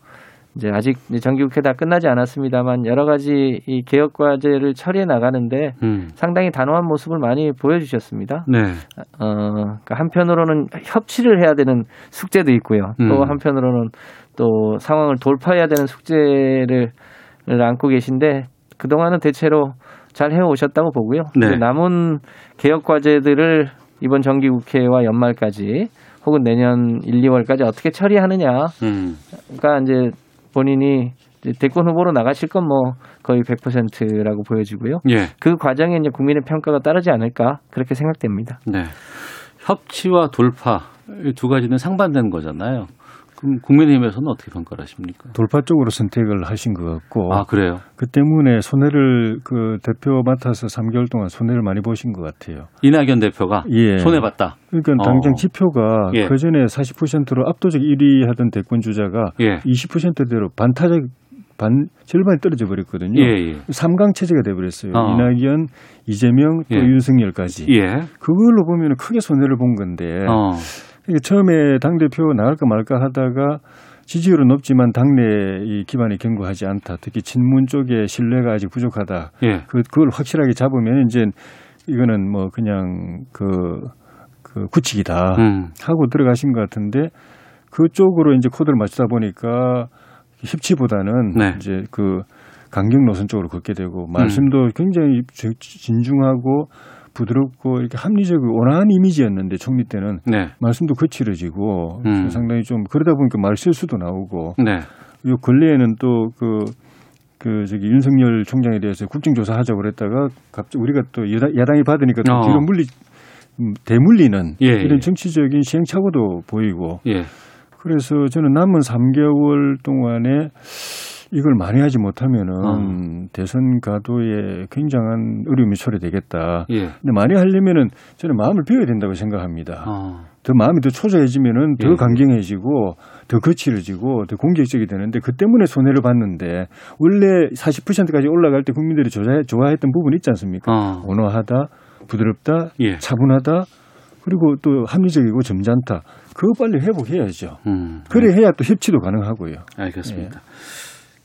이제 아직 정기국회 다 끝나지 않았습니다만 여러 가지 이 개혁 과제를 처리해 나가는데 음. 상당히 단호한 모습을 많이 보여주셨습니다. 네. 어, 그러니까 한편으로는 협치를 해야 되는 숙제도 있고요. 또 음. 한편으로는 또 상황을 돌파해야 되는 숙제를 안고 계신데 그 동안은 대체로 잘 해오셨다고 보고요. 네. 남은 개혁 과제들을 이번 정기국회와 연말까지 혹은 내년 1, 2월까지 어떻게 처리하느냐가 음. 이제 본인이 대권 후보로 나가실 건 뭐 거의 100%라고 보여지고요. 예. 그 과정에 이제 국민의 평가가 따르지 않을까 그렇게 생각됩니다. 네. 협치와 돌파 이 두 가지는 상반된 거잖아요. 그럼 국민의힘에서는 어떻게 평가를 하십니까? 돌파 쪽으로 선택을 하신 것 같고. 아 그래요? 그 때문에 손해를 그 대표 맡아서 3개월 동안 손해를 많이 보신 것 같아요. 이낙연 대표가 예. 손해 봤다. 그러니까 어. 당장 지표가 예. 그 전에 40%로 압도적 1위 하던 대권 주자가 예. 20%대로 반타작 반 절반이 떨어져 버렸거든요. 예, 예. 3강 체제가 돼 버렸어요. 어. 이낙연, 이재명 또 예. 윤석열까지. 예. 그걸로 보면 크게 손해를 본 건데 어. 이게 처음에 당 대표 나갈까 말까 하다가 지지율은 높지만 당내 이 기반이 견고하지 않다. 특히 친문 쪽에 신뢰가 아직 부족하다. 예. 그 그걸 확실하게 잡으면 이제 이거는 뭐 그냥 그, 그 구치기다 음. 하고 들어가신 것 같은데 그쪽으로 이제 코드를 맞추다 보니까 협치보다는 네. 이제 그 강경 노선 쪽으로 걷게 되고 말씀도 굉장히 저- 진중하고 부드럽고 이렇게 합리적이고 온화한 이미지였는데 총리 때는 네. 말씀도 거칠어지고 음. 상당히 좀 그러다 보니까 말 실수도 나오고 네. 요 근래에는 또그 그 저기 윤석열 총장에 대해서 국정조사 하자고 그랬다가 갑자기 우리가 또 여당, 야당이 받으니까 또 어. 뒤로 물리 음, 대물리는 예, 이런 예. 정치적인 시행착오도 보이고 예. 그래서 저는 남은 3개월 동안에 이걸 만회하지 못하면은 어. 대선 가도에 굉장한 어려움이 초래되겠다. 예. 근데 만회하려면은 저는 마음을 비워야 된다고 생각합니다. 어. 더 마음이 더 초조해지면은 더 예. 강경해지고 더 거칠어지고 더 공격적이 되는데 그 때문에 손해를 봤는데 원래 40%까지 올라갈 때 국민들이 좋아해, 좋아했던 부분 있지 않습니까? 어. 온화하다, 부드럽다, 예. 차분하다, 그리고 또 합리적이고 점잖다. 그거 빨리 회복해야죠. 음. 그래 해야 또 협치도 가능하고요. 알겠습니다.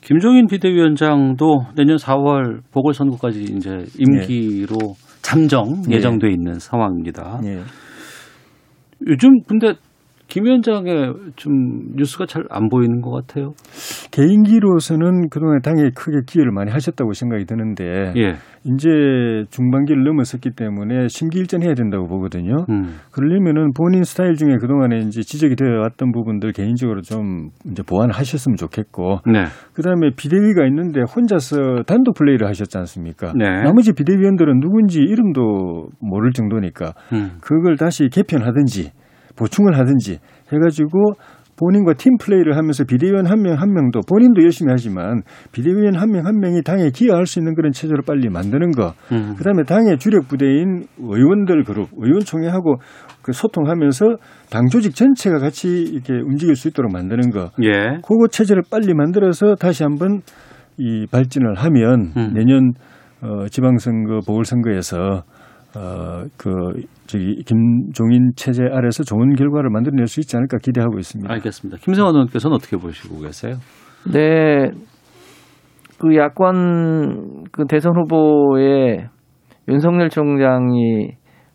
김종인 비대위원장도 내년 4월 보궐선거까지 이제 임기로 잠정 예. 예정돼 있는 상황입니다. 예. 요즘 근데 김 위원장의 좀 뉴스가 잘 안 보이는 것 같아요. 개인기로서는 그동안 당에 크게 기여를 많이 하셨다고 생각이 드는데 예. 이제 중반기를 넘어섰기 때문에 심기일전해야 된다고 보거든요. 음. 그러려면은 본인 스타일 중에 그동안에 이제 지적이 되어 왔던 부분들 개인적으로 좀 이제 보완하셨으면 좋겠고 네. 그다음에 비대위가 있는데 혼자서 단독 플레이를 하셨지 않습니까? 네. 나머지 비대위원들은 누군지 이름도 모를 정도니까 음. 그걸 다시 개편하든지 보충을 하든지 해가지고 본인과 팀 플레이를 하면서 비대위원 한 명한 명도 본인도 열심히 하지만 비대위원 한명한 명이 당에 기여할 수 있는 그런 체제를 빨리 만드는 거. 음. 그다음에 당의 주력 부대인 의원들 그룹, 의원총회하고 그 소통하면서 당 조직 전체가 같이 이렇게 움직일 수 있도록 만드는 거. 예. 그거 체제를 빨리 만들어서 다시 한번 이 발진을 하면 음. 내년 어, 지방선거 보궐선거에서 어, 그 저기 김종인 체제 아래서 좋은 결과를 만들어낼 수 있지 않을까 기대하고 있습니다. 알겠습니다. 김성환 의원께서는 어떻게 보시고 계세요? 네, 그 야권 그 대선 후보에 윤석열 총장이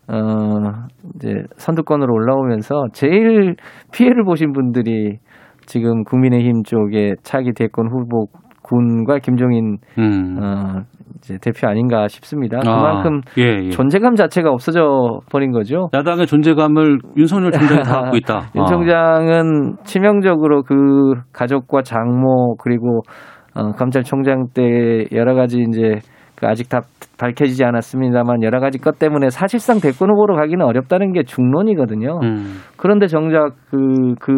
어 이제 선두권으로 올라오면서 제일 피해를 보신 분들이 지금 국민의힘 쪽에 차기 대권 후보 군과 김종인 음. 어 이제 대표 아닌가 싶습니다. 아, 그만큼 예, 예. 존재감 자체가 없어져 버린 거죠. 야당의 존재감을 윤석열 총장이 다 갖고 있다. 윤 아. 총장은 치명적으로 그 가족과 장모 그리고 어, 검찰총장 때 여러 가지 이제 그 아직 다 밝혀지지 않았습니다만 여러 가지 것 때문에 사실상 대권 후보로 가기는 어렵다는 게 중론이거든요. 음. 그런데 정작 그, 그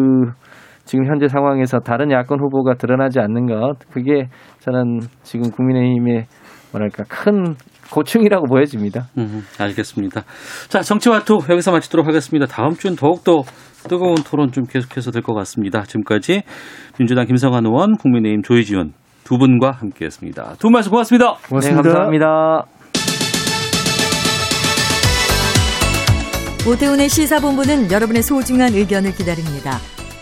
지금 현재 상황에서 다른 야권 후보가 드러나지 않는 것 그게 저는 지금 국민의힘의 뭐랄까 큰 고충이라고 보여집니다. 음, 알겠습니다. 자, 정치와투 여기서 마치도록 하겠습니다. 다음 주엔 더욱더 뜨거운 토론 좀 계속해서 될 것 같습니다. 지금까지 민주당 김성환 의원, 국민의힘 조희지원 두 분과 함께했습니다. 두 분 말씀 고맙습니다. 네, 감사합니다. 오태훈의 시사본부는 여러분의 소중한 의견을 기다립니다.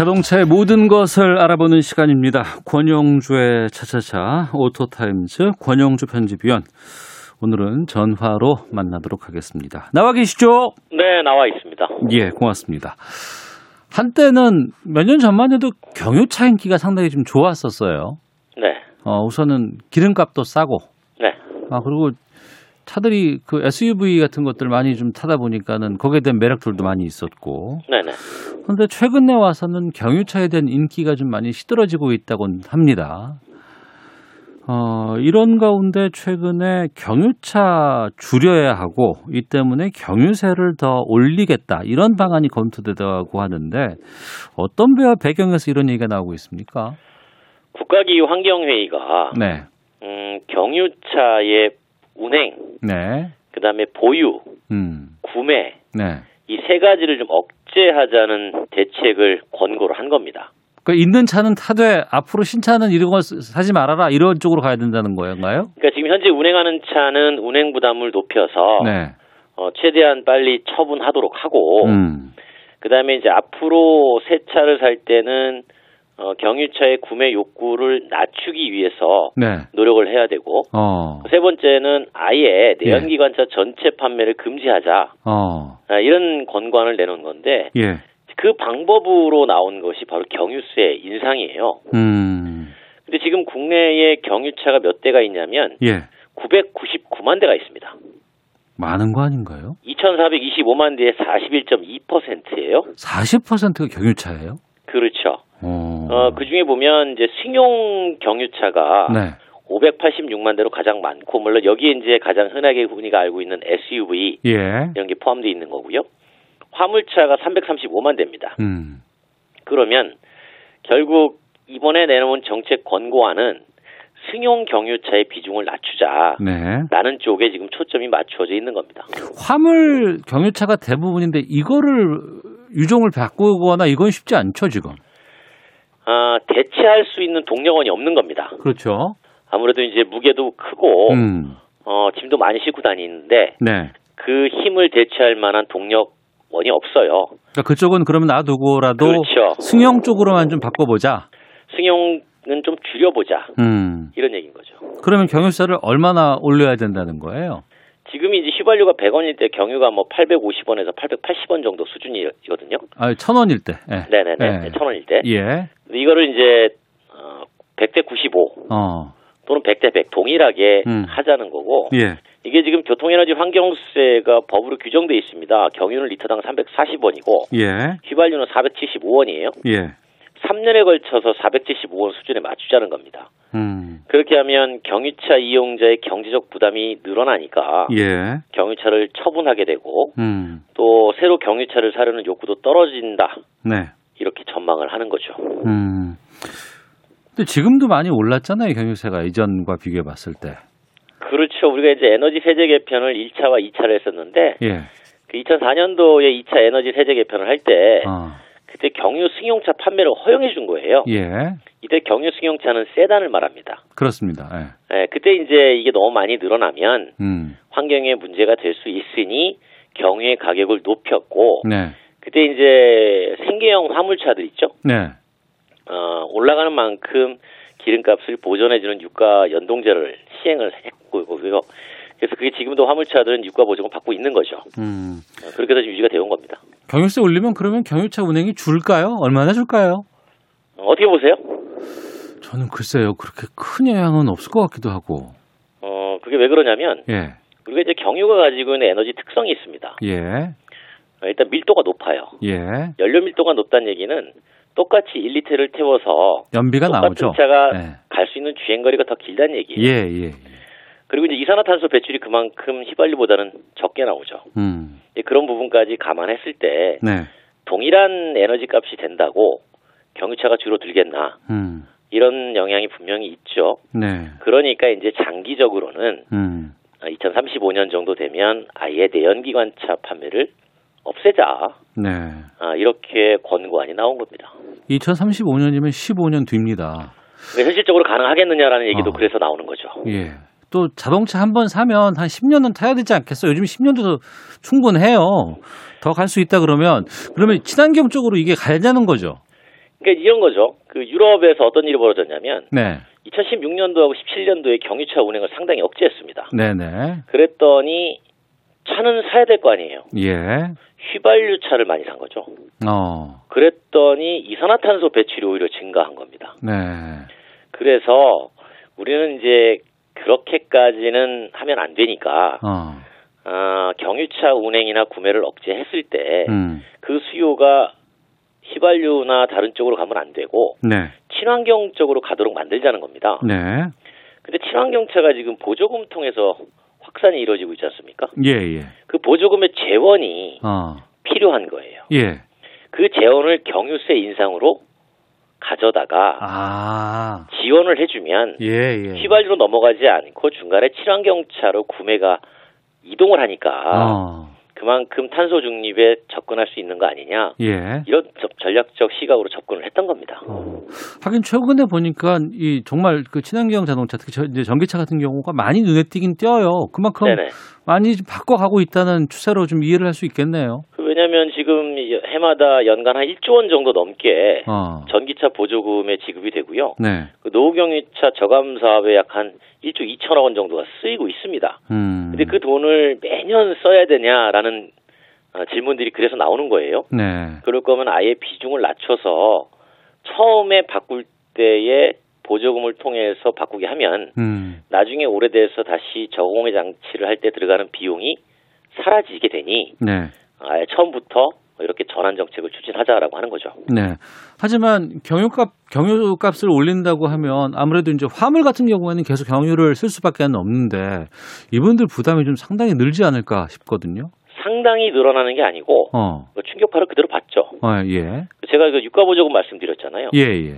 자동차의 모든 것을 알아보는 시간입니다. 권용주의 차차차 오토타임즈 권용주 편집위원. 오늘은 전화로 만나도록 하겠습니다. 나와 계시죠? 네, 나와 있습니다. 예, 고맙습니다. 한때는 몇 년 전만 해도 경유차 인기가 상당히 좀 좋았었어요. 네. 어, 우선은 기름값도 싸고. 네. 아, 그리고 차들이 그 SUV 같은 것들 많이 좀 타다 보니까는 거기에 대한 매력들도 많이 있었고. 네네. 그런데 최근에 와서는 경유차에 대한 인기가 좀 많이 시들어지고 있다고 합니다. 어, 이런 가운데 최근에 경유차 줄여야 하고 이 때문에 경유세를 더 올리겠다 이런 방안이 검토되다고 하는데 어떤 배경에서 이런 얘기가 나오고 있습니까? 국가기후 환경회의가 네, 음, 경유차의 운행, 네, 그다음에 보유, 음, 구매 네. 이 세 가지를 좀 억제하자는 대책을 권고를 한 겁니다. 그 있는 차는 타되 앞으로 신차는 이런 거 사지 말아라 이런 쪽으로 가야 된다는 거인가요? 그러니까 지금 현재 운행하는 차는 운행 부담을 높여서 네, 어, 최대한 빨리 처분하도록 하고 음, 그다음에 이제 앞으로 새 차를 살 때는 어, 경유차의 구매 욕구를 낮추기 위해서 네, 노력을 해야 되고 어, 세 번째는 아예 내연기관차 전체 판매를 금지하자 어, 아, 이런 권고안을 내놓은 건데 예, 그 방법으로 나온 것이 바로 경유세 인상이에요. 음, 근데 지금 국내에 경유차가 몇 대가 있냐면 예, 999만 대가 있습니다. 많은 거 아닌가요? 2,425만 대의 41.2%예요. 40%가 경유차예요? 그렇죠. 어, 어, 그 중에 보면 이제 승용 경유차가 네, 586만 대로 가장 많고 물론 여기에 이제 가장 흔하게 우리가 알고 있는 SUV 예, 이런 게 포함되어 있는 거고요. 화물차가 335만 대입니다. 음, 그러면 결국 이번에 내놓은 정책 권고안은 승용 경유차의 비중을 낮추자. 네. 라는 쪽에 지금 초점이 맞춰져 있는 겁니다. 화물 경유차가 대부분인데 이거를 유종을 바꾸거나 이건 쉽지 않죠 지금. 아, 대체할 수 있는 동력원이 없는 겁니다. 그렇죠. 아무래도 이제 무게도 크고 음, 어, 짐도 많이 싣고 다니는데 네. 그 힘을 대체할 만한 동력원이 없어요. 그러니까 그쪽은 그러면 놔두고라도 그렇죠. 승용 쪽으로만 좀 바꿔보자. 승용은 좀 줄여보자. 음, 이런 얘기인 거죠. 그러면 경유세를 얼마나 올려야 된다는 거예요? 지금 이제 휘발유가 100원일 때 경유가 뭐 850원에서 880원 정도 수준이거든요. 아, 천 원일 때. 예. 네네네. 예. 천 원일 때. 예. 이거를 이제 어, 100대 95 어. 또는 100대 100 동일하게 음. 하자는 거고 예. 이게 지금 교통에너지 환경세가 법으로 규정돼 있습니다. 경유는 리터당 340원이고 예. 휘발유는 475원이에요. 예. 3년에 걸쳐서 475원 수준에 맞추자는 겁니다. 음. 그렇게 하면 경유차 이용자의 경제적 부담이 늘어나니까 예. 경유차를 처분하게 되고 음. 또 새로 경유차를 사려는 욕구도 떨어진다. 네. 이렇게 전망을 하는 거죠. 음. 근데 지금도 많이 올랐잖아요, 경유세가 이전과 비교해 봤을 때. 그렇죠. 우리가 이제 에너지 세제 개편을 1차와 2차를 했었는데 예. 그 2004년도에 2차 에너지 세제 개편을 할때 어. 그때 경유 승용차 판매를 허용해 준 거예요. 예. 이때 경유 승용차는 세단을 말합니다. 그렇습니다. 예. 예, 그때 이제 이게 너무 많이 늘어나면 음. 환경에 문제가 될 수 있으니 경유의 가격을 높였고 네. 그때 이제 생계형 화물차들 있죠. 네. 어, 올라가는 만큼 기름값을 보전해주는 유가 연동제를 시행을 했고 그리고 그래서 그게 지금도 화물차들은 유가 보전을 받고 있는 거죠. 음. 어, 그렇게 해서 유지가 되어 온 겁니다. 경유세 올리면 그러면 경유차 운행이 줄까요? 얼마나 줄까요? 어, 어떻게 보세요? 저는 글쎄요. 그렇게 큰 영향은 없을 것 같기도 하고. 어, 그게 왜 그러냐면 예. 우리가 이제 경유가 가지고 있는 에너지 특성이 있습니다. 예. 일단 밀도가 높아요. 예. 연료 밀도가 높다는 얘기는 똑같이 1리터를 태워서 연비가 나오죠. 차가 네. 갈수 있는 주행 거리가 더 길다는 얘기예요. 예, 예. 그리고 이제 이산화탄소 배출이 그만큼 휘발유보다는 적게 나오죠. 음. 그런 부분까지 감안했을 때 네. 동일한 에너지 값이 된다고 경유차가 줄어들겠나 음. 이런 영향이 분명히 있죠. 네. 그러니까 이제 장기적으로는 음. 2035년 정도 되면 아예 내연기관차 판매를 없애자 네. 아, 이렇게 권고안이 나온 겁니다. 2035년이면 15년 뒤입니다. 현실적으로 가능하겠느냐라는 얘기도 어. 그래서 나오는 거죠. 예. 또 자동차 한 번 사면 한 10년은 타야 되지 않겠어요? 요즘 10년도 충분해요. 더 갈 수 있다 그러면 그러면 친환경 쪽으로 이게 가자는 거죠. 그러니까 이런 거죠. 그 유럽에서 어떤 일이 벌어졌냐면 네. 2016년도하고 17년도에 경유차 운행을 상당히 억제했습니다. 네네. 그랬더니 차는 사야 될 거 아니에요. 예. 휘발유 차를 많이 산 거죠. 어. 그랬더니 이산화탄소 배출이 오히려 증가한 겁니다. 네. 그래서 우리는 이제 그렇게까지는 하면 안 되니까 어. 아, 경유차 운행이나 구매를 억제했을 때그 음. 수요가 휘발유나 다른 쪽으로 가면 안 되고 네. 친환경 쪽으로 가도록 만들자는 겁니다. 네. 근데 친환경차가 지금 보조금 통해서 확산이 이루어지고 있지 않습니까? 예, 예. 그 보조금의 재원이 어. 필요한 거예요. 예. 그 재원을 경유세 인상으로 가져다가 아. 지원을 해주면 예, 예. 휘발유로 넘어가지 않고 중간에 친환경차로 구매가 이동을 하니까 어. 그만큼 탄소 중립에 접근할 수 있는 거 아니냐 예. 이런 저- 전략적 시각으로 접근을 했던 겁니다. 어. 하긴 최근에 보니까 이 정말 그 친환경 자동차 특히 저- 이제 전기차 같은 경우가 많이 눈에 띄긴 띄어요. 그만큼 네네. 많이 좀 바꿔가고 있다는 추세로 좀 이해를 할 수 있겠네요. 그 왜냐하면 지금 이 해마다 연간 한 1조 원 정도 넘게 어. 전기차 보조금에 지급이 되고요. 네. 그 노후경유차 저감 사업에 약 한 1조 2천억 원 정도가 쓰이고 있습니다. 음. 근데 그 돈을 매년 써야 되냐라는 어, 질문들이 그래서 나오는 거예요. 네. 그럴 거면 아예 비중을 낮춰서 처음에 바꿀 때에 보조금을 통해서 바꾸게 하면 음. 나중에 오래돼서 다시 저공해 장치를 할 때 들어가는 비용이 사라지게 되니 네. 아예 처음부터 이렇게 전환 정책을 추진하자라고 하는 거죠. 네. 하지만 경유값 경유값을 올린다고 하면 아무래도 이제 화물 같은 경우에는 계속 경유를 쓸 수밖에 없는데 이분들 부담이 좀 상당히 늘지 않을까 싶거든요. 상당히 늘어나는 게 아니고 어. 그 충격파를 그대로 받죠. 어, 예. 제가 그 유가 보조금 말씀드렸잖아요. 예, 예.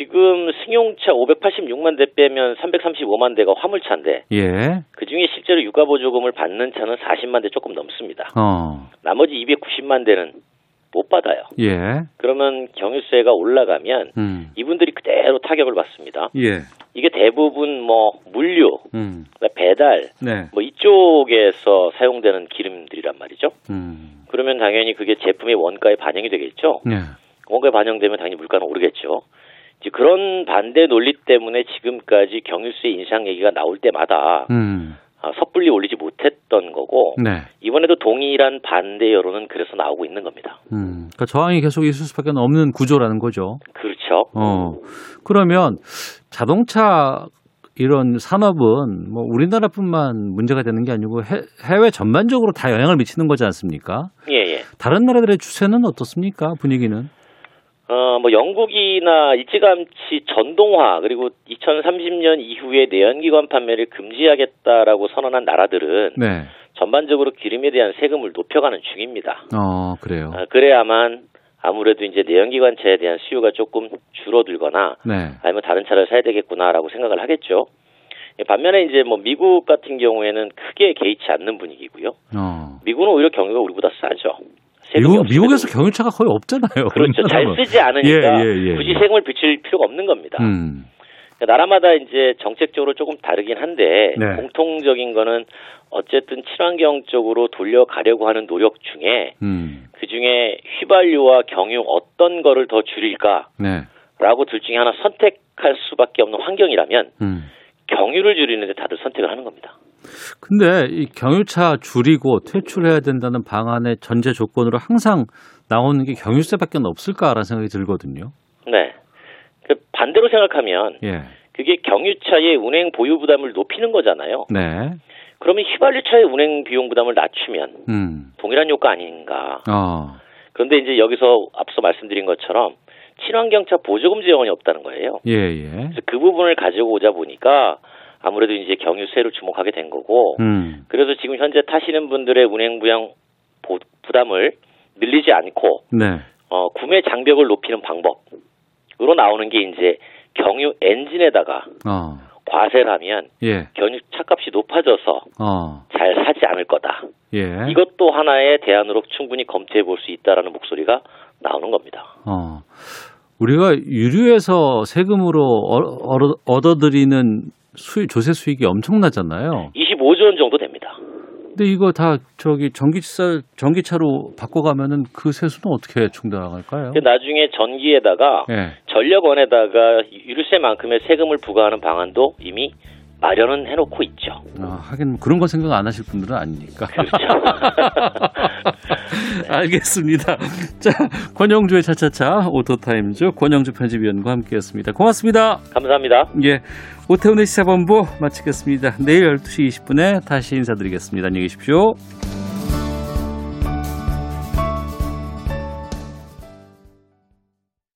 지금 승용차 586만 대 빼면 335만 대가 화물차인데 예. 그 중에 실제로 유가 보조금을 받는 차는 40만 대 조금 넘습니다. 어. 나머지 290만 대는 못 받아요. 예. 그러면 경유세가 올라가면 음. 이분들이 그대로 타격을 받습니다. 예. 이게 대부분 뭐 물류, 음. 배달, 네. 뭐 이쪽에서 사용되는 기름들이란 말이죠. 음. 그러면 당연히 그게 제품의 원가에 반영이 되겠죠. 네. 원가에 반영되면 당연히 물가는 오르겠죠. 이제 그런 반대 논리 때문에 지금까지 경유세 인상 얘기가 나올 때마다 음. 아, 섣불리 올리지 못했던 거고 네. 이번에도 동일한 반대 여론은 그래서 나오고 있는 겁니다. 음. 그러니까 저항이 계속 있을 수밖에 없는 구조라는 거죠. 그렇죠. 어. 그러면 자동차 이런 산업은 뭐 우리나라뿐만 문제가 되는 게 아니고 해, 해외 전반적으로 다 영향을 미치는 거지 않습니까? 예, 예. 다른 나라들의 추세는 어떻습니까? 분위기는? 어, 뭐 영국이나 일찌감치 전동화 그리고 2030년 이후에 내연기관 판매를 금지하겠다라고 선언한 나라들은 네. 전반적으로 기름에 대한 세금을 높여가는 중입니다. 어, 그래요. 아, 그래야만 아무래도 이제 내연기관 차에 대한 수요가 조금 줄어들거나 네. 아니면 다른 차를 사야 되겠구나라고 생각을 하겠죠. 예, 반면에 이제 뭐 미국 같은 경우에는 크게 개의치 않는 분위기고요. 어. 미국은 오히려 경유가 우리보다 싸죠. 세금이 미국, 미국 에서 경유차가 거의 없잖아요. 그렇죠. 잘. 쓰지 않으니까 예, 예, 예, 굳이 예. 세금을 비칠 필요가 없는 겁니다. 음. 그러니까 나라마다 이제 정책적으로 조금 다르긴 한데 네. 공통적인 거는 어쨌든 친환경 쪽으로 돌려가려고 하는 노력 중에 음. 그 중에 휘발유와 경유 어떤 거를 더 줄일까라고 네. 둘 중에 하나 선택할 수밖에 없는 환경이라면 음. 경유를 줄이는데 다들 선택을 하는 겁니다. 근데 이 경유차 줄이고 퇴출해야 된다는 방안의 전제 조건으로 항상 나오는 게 경유세밖에 없을까라는 생각이 들거든요. 네. 그 반대로 생각하면 예. 그게 경유차의 운행 보유 부담을 높이는 거잖아요. 네. 그러면 휘발유차의 운행 비용 부담을 낮추면 음. 동일한 효과 아닌가. 어. 그런데 이제 여기서 앞서 말씀드린 것처럼 친환경차 보조금 지원이 없다는 거예요. 예, 예. 그래서 그 부분을 가지고 오자 보니까 아무래도 이제 경유세를 주목하게 된 거고 음. 그래서 지금 현재 타시는 분들의 운행 부양 보- 부담을 늘리지 않고 네. 어, 구매 장벽을 높이는 방법으로 나오는 게 이제 경유 엔진에다가 어. 과세를 하면 예. 경유 차값이 높아져서 어. 잘 사지 않을 거다. 예. 이것도 하나의 대안으로 충분히 검토해 볼 수 있다라는 목소리가 나오는 겁니다. 어. 우리가 유류에서 세금으로 어- 얻어- 얻어들이는 수익, 조세 수익이 엄청나잖아요. 25조 원 정도 됩니다. 근데 이거 다 저기 전기차 전기차로 바꿔가면은 그 세수는 어떻게 충당할까요? 근데 나중에 전기에다가 예. 전력원에다가 유류세만큼의 세금을 부과하는 방안도 이미 마련은 해놓고 있죠. 아, 하긴 그런 거 생각 안 하실 분들은 아니니까. 알겠습니다. 자, 권용주의 차차차 오토타임즈 권용주 편집위원과 함께했습니다. 고맙습니다. 감사합니다. 예. 오태훈의 시사본부 마치겠습니다. 내일 12시 20분에 다시 인사드리겠습니다. 안녕히 계십시오.